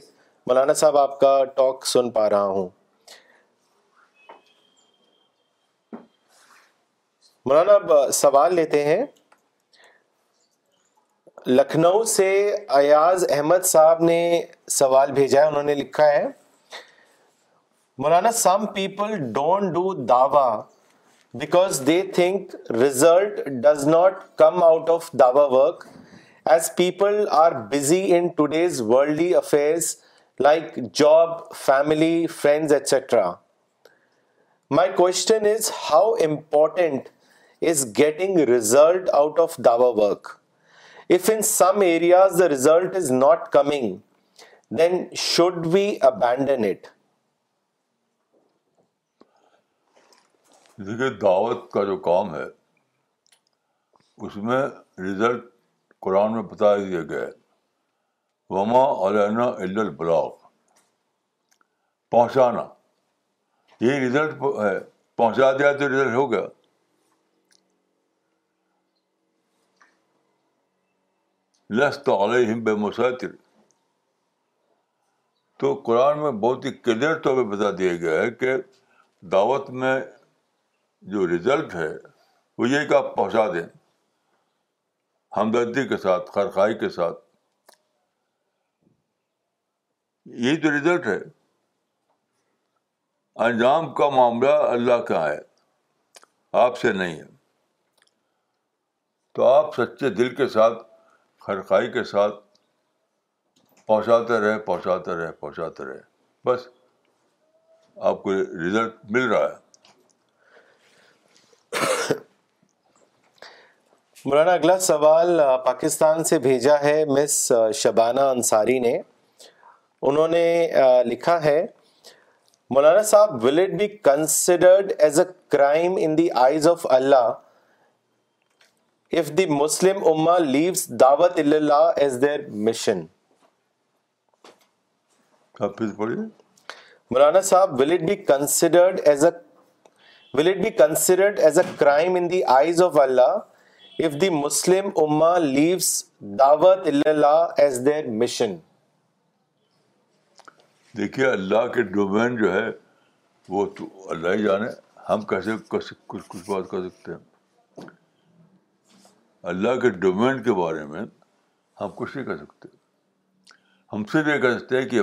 مولانا صاحب آپ کا ٹاک سن پا رہا ہوں مولانا اب سوال لیتے ہیں لکھنؤ سے ایاز احمد صاحب نے سوال بھیجا ہے انہوں نے لکھا ہے Maulana some people don't do Dawa because they think result does not come out of Dawa work as people are busy in today's worldly affairs like job family friends etcetera my question is how important getting result out of Dawa work if in some areas result is not coming then should be abandon دیکھیے دعوت کا جو کام ہے اس میں result قرآن میں بتا دیا گیا وما علینا بلاک پہنچانا یہ ہے پہنچا دیا تو رزلٹ ہو گیا لست علیہم مساطر تو قرآن میں بہت ہی کلیئر طور پہ بتا دیا گیا ہے کہ دعوت میں جو رزلٹ ہے وہ یہ کہ آپ پہنچا دیں ہمدردی کے ساتھ خرخائی کے ساتھ یہ جو رزلٹ ہے انجام کا معاملہ اللہ کا ہے آپ سے نہیں ہے تو آپ سچے دل کے ساتھ خرخائی کے ساتھ پہنچاتے رہے پہنچاتے رہے پہنچاتے رہے بس آپ کو ریزلٹ مل رہا ہے مولانا اگلا سوال پاکستان سے بھیجا ہے مس شبانہ انصاری نے انہوں نے لکھا ہے مولانا صاحب will it be considered as a crime in the eyes of Allah if the Muslim Ummah leaves Dawat illallah as their mission? Murana Saab, will it be considered as a will it be considered as a crime in the eyes of Allah if the Muslim Ummah leaves Dawat illallah as their mission? دیکھیں اللہ کے domain جو ہے وہ تو اللہ ہی جانے ہم کیسے کچھ کچھ بات کر سکتے ہیں اللہ کے ڈومین کے بارے میں ہم کچھ نہیں کر سکتے ہم صرف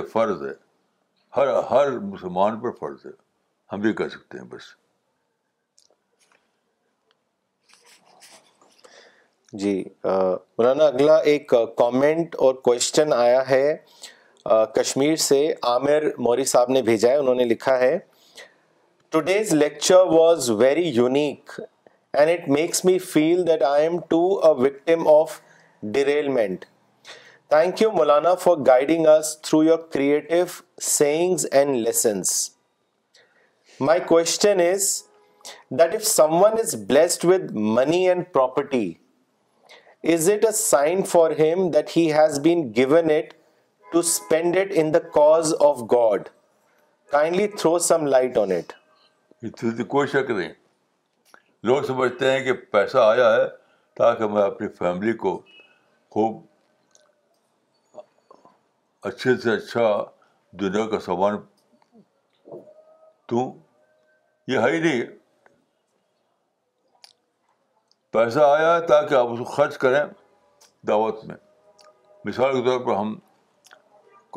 جی مولانا اگلا ایک کامنٹ اور کوشچن آیا ہے کشمیر سے عامر موری صاحب نے بھیجا ہے انہوں نے لکھا ہے today's lecture was very unique and it makes me feel that I am too a victim of derailment thank you Maulana for guiding us through your creative sayings and lessons my question is that if someone is blessed with money and property is it a sign for him that he has been given it to spend it in the cause of God kindly throw some light on it کوئی شک نہیں لوگ سمجھتے ہیں کہ پیسہ آیا ہے تاکہ میں اپنی فیملی کو خوب اچھے سے اچھا دنیا کا سامان دوں یہ ہے ہی نہیں پیسہ آیا ہے تاکہ آپ اس کو خرچ کریں دعوت میں مثال کے طور پر ہم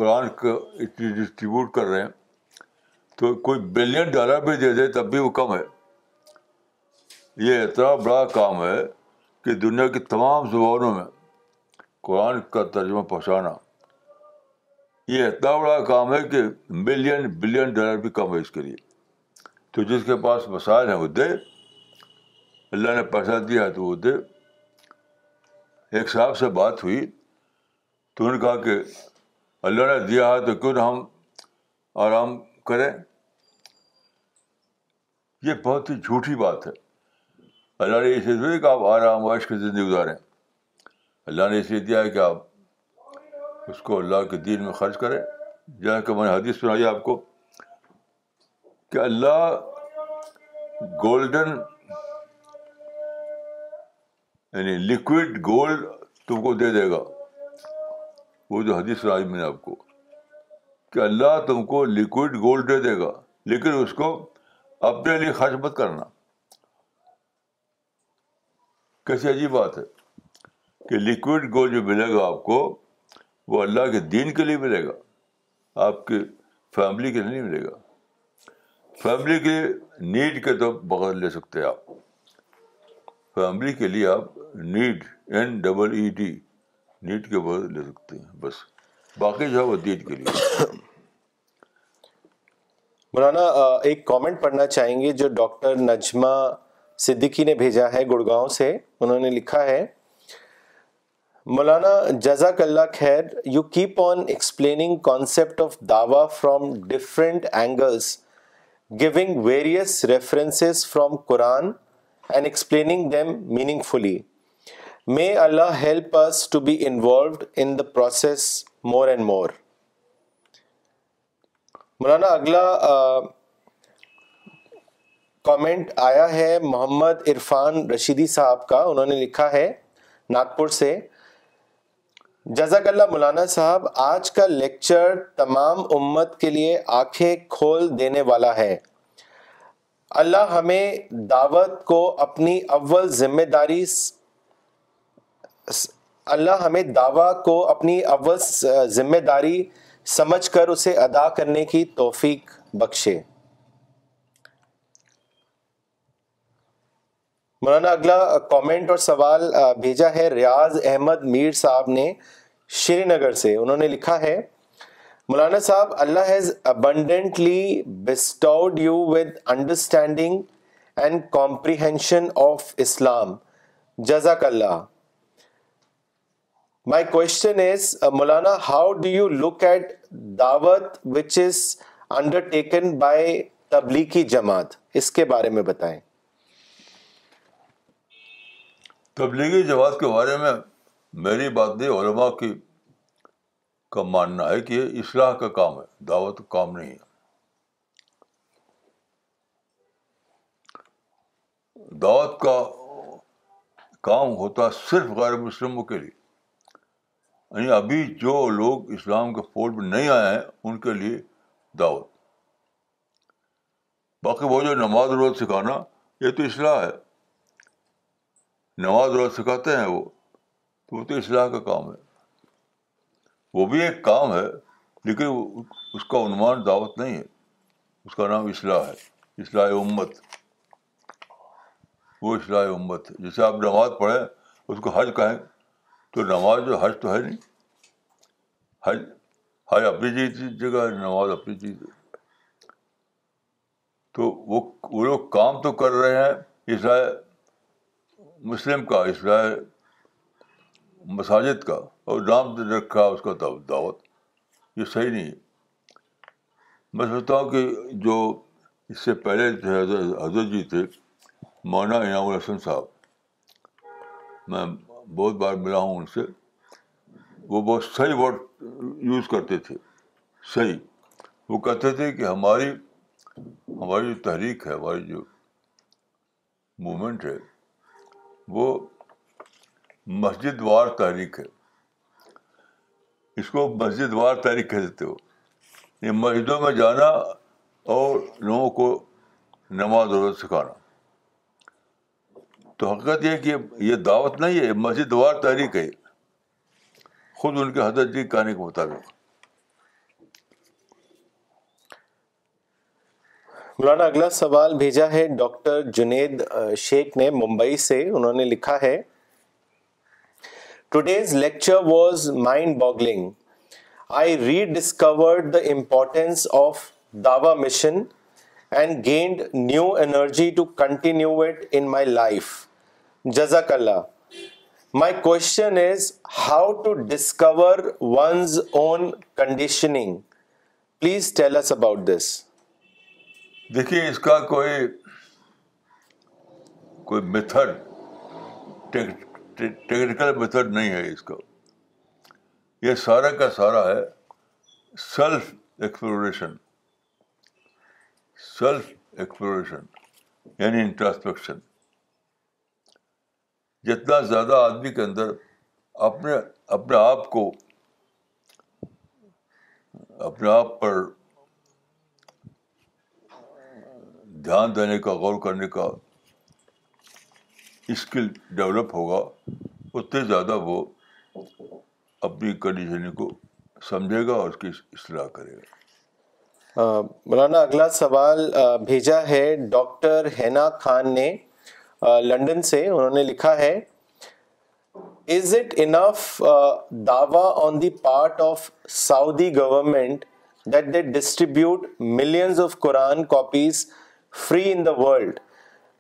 قرآن اتنی ڈسٹریبیوٹ کر رہے ہیں تو کوئی بلین ڈالر بھی دے دے تب بھی وہ کم ہے یہ اتنا بڑا کام ہے کہ دنیا کی تمام زبانوں میں قرآن کا ترجمہ پہنچانا یہ اتنا بڑا کام ہے کہ ملین بلین ڈالر بھی کم ہے اس کے لیے تو جس کے پاس مسائل ہیں وہ دے اللہ نے پیسہ دیا ہے تو وہ دے ایک صاحب سے بات ہوئی تو انہوں نے کہا کہ اللہ نے دیا ہے تو کیوں نہ ہم آرام کریں یہ بہت ہی جھوٹی بات ہے اللہ نے اس لیے کہ آپ آرام کی زندگی گزاریں اللہ نے اس لیے دیا ہے کہ آپ اس کو اللہ کے دین میں خرچ کریں جہاں کہ میں نے حدیث سنائی آپ کو کہ اللہ گولڈن یعنی لکوڈ گولڈ تم کو دے دے گا وہ جو حدیث سنائی میں نے آپ کو کہ اللہ تم کو لکوڈ گولڈ دے دے گا لیکن اس کو اپنے لیے خرچ مت کرنا کیسی عجیب بات ہے کہ لکوڈ گول جو ملے گا آپ کو وہ اللہ کے دین کے لیے ملے گا آپ کے فیملی کے لیے نہیں ملے گا فیملی کے نیڈ کے تو بغیر لے سکتے آپ فیملی کے لیے آپ need an double E D net کے بغیر لے سکتے ہیں بس باقی جو ہے وہ دین کے لیے مولانا ایک کامنٹ پڑھنا چاہیں گے جو ڈاکٹر نجمہ صدیقی نے بھیجا ہے گڑگاؤں سے انہوں نے لکھا ہے مولانا جزاک اللہ خیر you keep on explaining concept of دعوی different angles giving various references from Quran and explaining them meaning fully may Allah help us to be involved in the process more and more Maulana اگلا comment آیا ہے محمد عرفان رشیدی صاحب کا انہوں نے لکھا ہے ناگپور سے جزاک اللہ مولانا صاحب آج کا لیکچر تمام امت کے لیے آنکھیں کھول دینے والا ہے اللہ ہمیں دعوت کو اپنی اول ذمہ داری اللہ ہمیں دعوت کو اپنی اول ذمہ داری سمجھ کر اسے ادا کرنے کی توفیق بخشے مولانا اگلا کامنٹ اور سوال بھیجا ہے ریاض احمد میر صاحب نے شری نگر سے انہوں نے لکھا ہے مولانا صاحب Allah has abundantly bestowed you with understanding and comprehension of Islam جزاک Allah my question is Maulana how do you look at دعوت which is undertaken by Tablighi Jamaat اس کے بارے میں بتائیں تبلیغی جماعت کے بارے میں میری بات علماء کی کا ماننا ہے کہ یہ اصلاح کا کام ہے دعوت کا کام نہیں ہے دعوت کا کام ہوتا ہے صرف غیر مسلموں کے لیے یعنی ابھی جو لوگ اسلام کے فوج میں نہیں آئے ہیں ان کے لیے دعوت باقی وہ جو نماز روز سکھانا یہ تو اصلاح ہے نماز روز سکھاتے ہیں وہ تو وہ تو اصلاح کا کام ہے وہ بھی ایک کام ہے لیکن اس کا عنوان دعوت نہیں ہے اس کا نام اصلاح ہے اصلاح امت وہ اصلاح امت ہے جیسے آپ نماز پڑھیں اس کو حج کہیں تو نماز جو حج تو ہے نہیں حج حج اپنی چیز جگہ جگہ نماز اپنی چیز تو وہ وہ لوگ کام تو کر رہے ہیں اصلاح مسلم کا اسلائی مساجد کا اور نام رکھا اس کا دعوت یہ صحیح نہیں ہے میں سمجھتا ہوں کہ جو اس سے پہلے تھے حضرت حضرت جی تھے مولانا انعام الحسن صاحب میں بہت بار ملا ہوں ان سے وہ بہت صحیح ورڈ یوز کرتے تھے صحیح وہ کہتے تھے کہ ہماری ہماری جو تحریک ہے ہماری جو مومنٹ ہے وہ مسجد وار تحریک ہے اس کو مسجد وار تحریک کہہ دیتے ہو یہ مسجدوں میں جانا اور لوگوں کو نماز روزہ سکھانا تو حقیقت یہ کہ یہ دعوت نہیں ہے مسجد وار تحریک ہے خود ان کے حضرت جی کہنے کے مطابق مولانا اگلا سوال بھیجا ہے ڈاکٹر جنید شیخ نے ممبئی سے انہوں نے لکھا ہے today's lecture was mind boggling I rediscovered the importance of Dawa mission and gained new energy to continue it in my life جزاک Allah my question is how to discover one's own conditioning please tell us about this دیکھیے اس کا کوئی کوئی method technical method نہیں ہے اس کا یہ سارا کا سارا ہے سیلف ایکسپلوریشن سیلف ایکسپلوریشن یعنی انٹراسپیکشن جتنا زیادہ آدمی کے اندر اپنے اپنے آپ کو اپنے آپ پر دھیان دینے کا غور کرنے کا اسکل ڈیولپ ہوگا اتنے زیادہ وہ اپنی کنڈیشن کو سمجھے گا اور اس کی اصلاح کرے گا مولانا اگلا سوال بھیجا ہے ڈاکٹر ہینا خان نے لنڈن سے انہوں نے لکھا ہے is it enough Dawa on the part of Saudi government that they distribute millions of Quran copies free in the world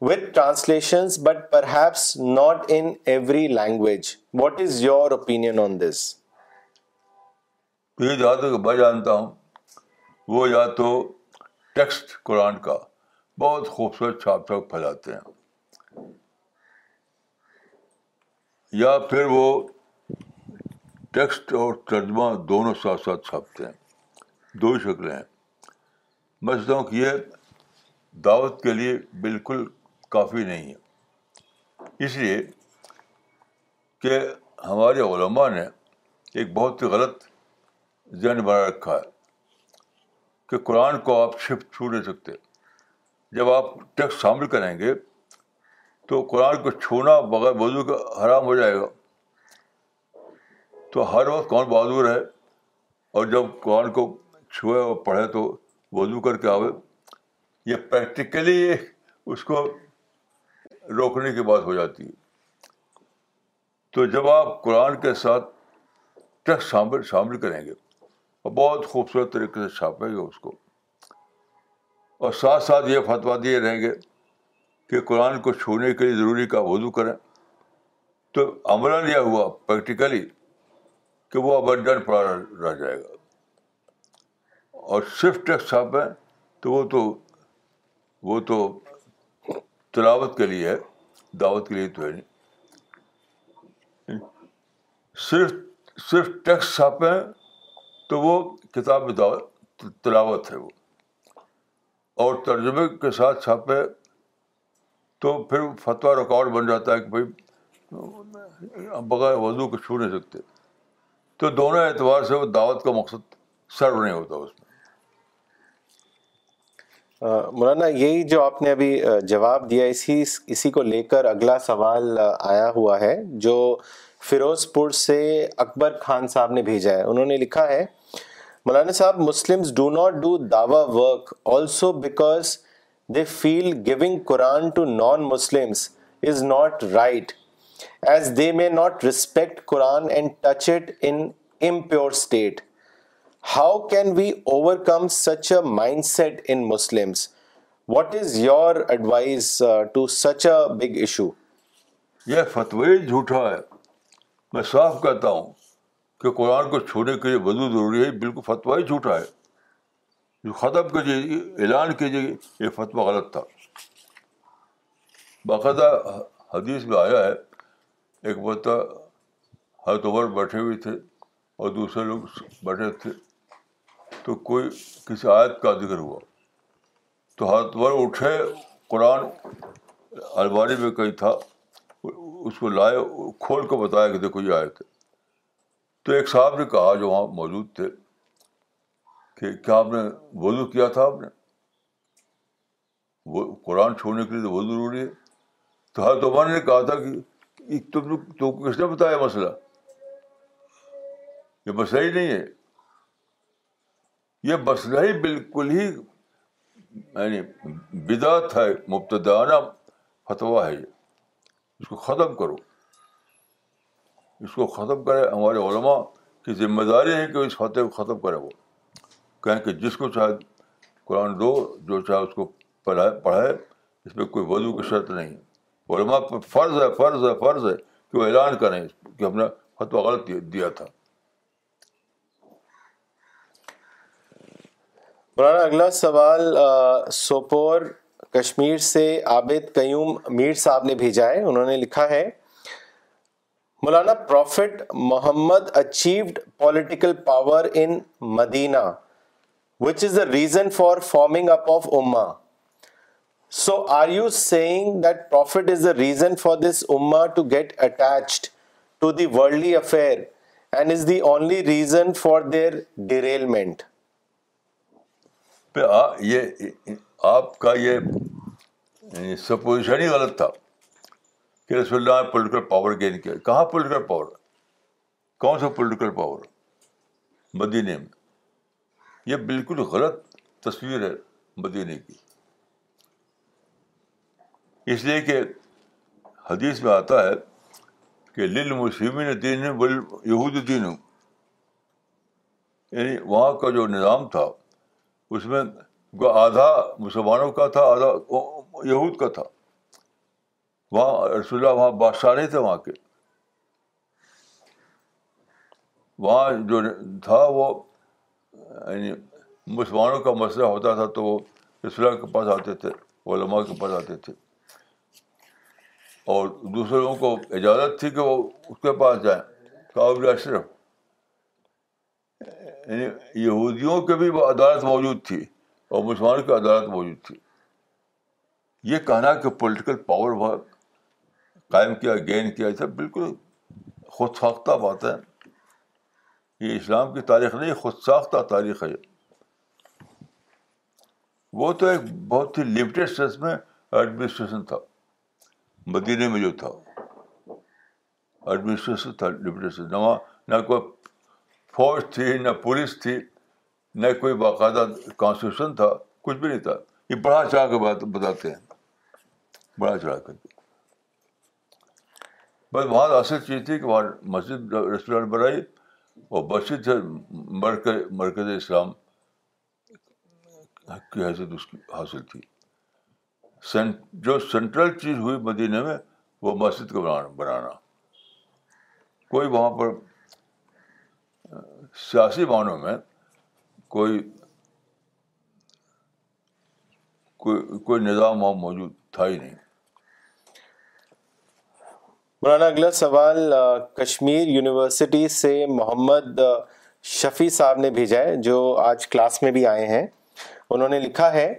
with translation but perhaps not in every language what is your opinion میں جانتا ہوں وہ یا تو text قرآن کا بہت خوبصورت چھاپ چھاپ پھیلاتے ہیں یا پھر وہ ٹیکسٹ اور ترجمہ دونوں ساتھ ساتھ چھاپتے ہیں دو ہی شکلیں ہیں میں سمجھتا ہوں کہ یہ دعوت کے لیے بالکل کافی نہیں ہے اس لیے کہ ہمارے علماء نے ایک بہت ہی غلط ذہن بنا رکھا ہے کہ قرآن کو آپ صرف چھو نہیں سکتے جب آپ ٹیکس شامل کریں گے تو قرآن کو چھونا بغیر وضو کا حرام ہو جائے گا تو ہر وقت کون بہادر رہے اور جب قرآن کو چھوئے اور پڑھے تو وضو کر کے آوے یہ پریکٹیکلی اس کو روکنے کی بات ہو جاتی ہے تو جب آپ قرآن کے ساتھ ٹیکس شامل شامل کریں گے اور بہت خوبصورت طریقے سے چھاپیں گے اس کو اور ساتھ ساتھ یہ فتوا دیے رہیں گے کہ قرآن کو چھونے کے لیے ضروری کا وضو کریں تو عملاً یہ ہوا پریکٹیکلی کہ وہ ابنڈن پڑا رہ جائے گا اور صرف ٹیکس چھاپیں تو وہ تو وہ تو تلاوت کے لیے ہے دعوت کے لیے تو ہے نہیں صرف صرف ٹیکس چھاپیں تو وہ کتاب دعوت تلاوت ہے وہ اور ترجمے کے ساتھ چھاپے تو پھر فتویٰ ریکارڈ بن جاتا ہے کہ بھائی بغیر وضو کو چھو نہیں سکتے تو دونوں اعتبار سے وہ دعوت کا مقصد سرو نہیں ہوتا اس میں مولانا یہی جو آپ نے ابھی جواب دیا اسی اسی کو لے کر اگلا سوال آیا ہوا ہے جو فیروز پور سے اکبر خان صاحب نے بھیجا ہے انہوں نے لکھا ہے مولانا صاحب Muslims do not do Dawa work also because they feel giving Quran to non Muslims is not right as they may not respect Quran and touch it in impure state how can we overcome such a mindset in Muslims what is your advice to such a big issue یہ فتوی جھوٹا ہے میں صاف کہتا ہوں کہ قرآن کو چھوڑنے کے لیے وضو ضروری ہے بالکل ہی جھوٹا ہے جو ختم کیجیے اعلان کیجیے یہ فتویٰ غلط تھا باقاعدہ حدیث میں آیا ہے ایک فتح ہر عمر بیٹھے ہوئے تھے اور دوسرے لوگ بیٹھے تھے تو کوئی کسی آیت کا ذکر ہوا تو ہر طرح اٹھے قرآن الماری میں کہیں تھا اس کو لائے کھول کے بتایا کہ دیکھو یہ آیت ہے تو ایک صاحب نے کہا جو وہاں موجود تھے کہ کیا آپ نے وضو کیا تھا آپ نے وہ قرآن چھوڑنے کے لیے تو وہ ضروری ہے تو ہر عمر نے کہا تھا کہ تم نے کس نے بتایا مسئلہ یہ مسئلہ ہی نہیں ہے یہ مسئلہ ہی بالکل ہی یعنی بدعت ہے مبتدانہ فتویٰ ہے یہ اس کو ختم کرو اس کو ختم کرے ہمارے علماء کی ذمہ داری ہے کہ اس فتح کو ختم کرے وہ کہیں کہ جس کو چاہے قرآن دو جو چاہے اس کو پڑھائے پڑھائے اس میں کوئی وضو کی شرط نہیں علماء پر فرض ہے فرض ہے فرض ہے کہ وہ اعلان کریں کہ ہم نے فتویٰ غلط دیا تھا مولانا اگلا سوال سوپور کشمیر سے عابد قیوم میر صاحب نے بھیجا ہے انہوں نے لکھا ہے Maulana prophet Muhammad achieved political power in Medina which is the reason for forming up of اما so are you saying that prophet is the reason for this اما to get attached to the worldly affair and is the only reason for their derailment پہ آ یہ آپ کا یہ supposition ہی غلط تھا کہ رسول اللہ نے پولیٹیکل پاور گین کیا کہاں پولیٹیکل پاور کون سا پولیٹیکل پاور مدینے میں یہ بالکل غلط تصویر ہے مدینے کی اس لیے کہ حدیث میں آتا ہے کہ لل مسلم دین بل یہود دین یعنی وہاں کا جو نظام تھا اس میں آدھا مسلمانوں کا تھا آدھا یہود کا تھا وہاں رسول اللہ وہاں بادشاہ نہیں تھے وہاں کے وہاں جو تھا وہ یعنی مسلمانوں کا مسئلہ ہوتا تھا تو وہ رسول اللہ کے پاس آتے تھے علماء کے پاس آتے تھے اور دوسرے لوگوں کو اجازت تھی کہ وہ اس کے پاس جائیں کابل اشرف یعنی یہودیوں کے بھی عدالت موجود تھی اور مسلمانوں کی عدالت موجود تھی یہ کہنا کہ پولیٹیکل پاور وہاں قائم کیا گین کیا سب بالکل خود ساختہ بات ہے یہ اسلام کی تاریخ نہیں خود ساختہ تاریخ ہے وہ تو ایک بہت ہی لمیٹیڈ سینس میں ایڈمنسٹریشن تھا مدینہ میں جو تھا ایڈمنسٹریشن تھا نہ کوئی فوج تھی نہ پولیس تھی نہ کوئی باقاعدہ کانسٹیٹیوشن تھا کچھ بھی نہیں تھا یہ بڑھا چڑھا کے بات بتاتے ہیں بڑھا چڑھا کر کے بس وہاں اصل چیز تھی کہ وہاں مسجد ریسٹورینٹ بنائی اور مسجد سے مرکز مرکز اسلام کی حیثیت اس کی حاصل تھی جو سینٹرل چیز ہوئی مدینہ میں وہ مسجد کو بنانا بنانا کوئی وہاں پر سیاسی معنوں میں کوئی کوئی کوئی نظام وہاں موجود تھا ہی نہیں مولانا اگلا سوال کشمیر یونیورسٹی سے محمد شفیع صاحب نے بھیجا ہے جو آج کلاس میں بھی آئے ہیں انہوں نے لکھا ہے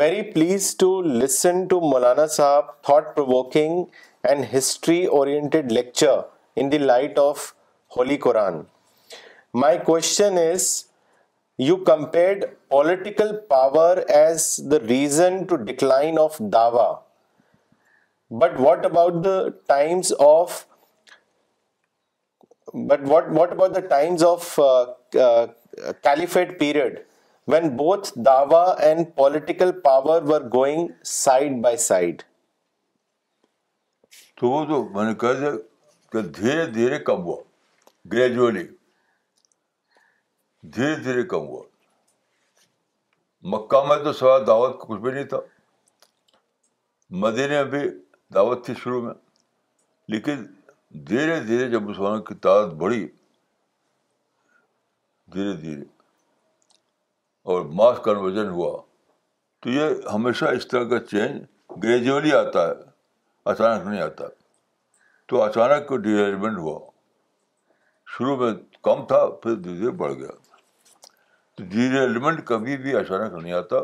very pleased to listen to Maulana sahib thought provoking and history oriented lecture in the light of holy Quran my question is you compared political power as the reason to decline of Dawa but what about the times of but what what about the times of caliphate period when both Dawa and political power were going side by side تو وہ تو میں نے کہہ دیا کہ دھیرے دھیرے کم ہوا گریجولی دھیرے دھیرے کم ہوا مکہ میں تو سوائے دعوت کا کچھ بھی نہیں تھا مدینے میں بھی دعوت تھی شروع میں لیکن دھیرے دھیرے جب مسلمانوں کی تعداد بڑھی دھیرے دھیرے اور ماس کنورژن ہوا تو یہ ہمیشہ اس طرح کا چینج گریجولی آتا ہے اچانک نہیں آتا تو اچانک ڈیویلپمنٹ ہوا شروع میں کم تھا پھر دھیرے دھیرے بڑھ گیا تو ڈیری جی ایلیمنٹ جی کبھی بھی اچانک نہیں آتا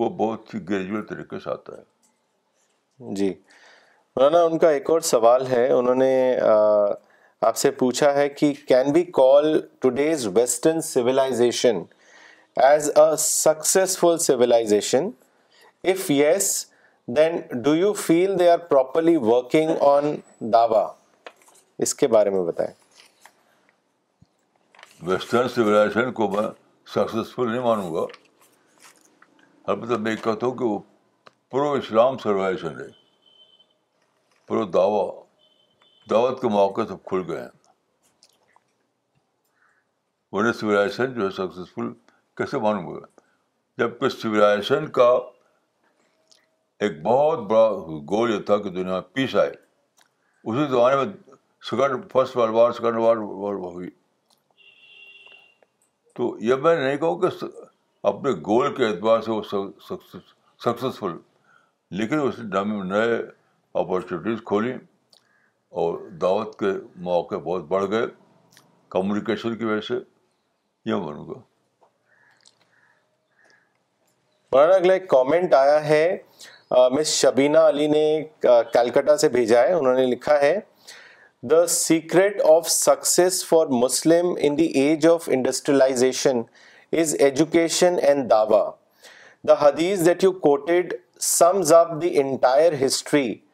وہ بہت ہی گریجویل طریقے سے آتا ہے جی مولانا ان کا ایک اور سوال ہے انہوں نے آپ سے پوچھا ہے کہ can be call today's western civilisation as a successful civilisation if yes then do you feel they are properly working on دعوی اس کے بارے میں بتائیں ویسٹرن سولیزیشن کو میں سکسیزفل نہیں مانوں گا اب میں یہ کہتا ہوں کہ وہ پرو اسلام سولیزیشن ہے پرو دعوت دعوت کے مواقع کھل گئے ہیں انہیں سولیزیشن جو ہے سکسیزفل کیسے مانوں گا جب کہ کا ایک بہت بڑا گول یہ تھا کہ دنیا میں پیس آئے اسی زمانے میں second first world war war ہوئی تو یہ میں نہیں کہوں کہ اپنے گول کے اعتبار سے وہ سکسیزفل لیکن اس نے نئے اپورچونیٹیز کھولیں اور دعوت کے مواقع بہت بڑھ گئے کمیونیکیشن کی وجہ سے یہ بنوں گا مولانا اگلا ایک کامنٹ آیا ہے مس شبینہ علی نے کیلکٹا سے بھیجا ہے انہوں نے لکھا ہے The secret of success for Muslim in the age of industrialization is education and dawah. The hadith that you quoted sums up the entire history,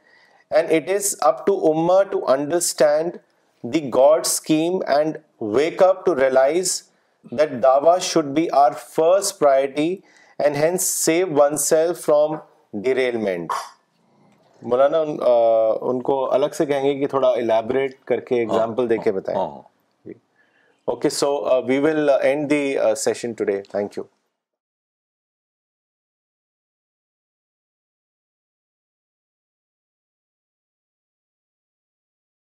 and it is up to Ummah to understand the God scheme and wake up to realize that dawah should be our first priority and hence save oneself from derailment. مولانا ان کو الگ سے کہیں گے کہ تھوڑا elaborate کر کے ایگزامپل ہاں، دے کے ہاں، بتائیں okay so we will end the session today thank you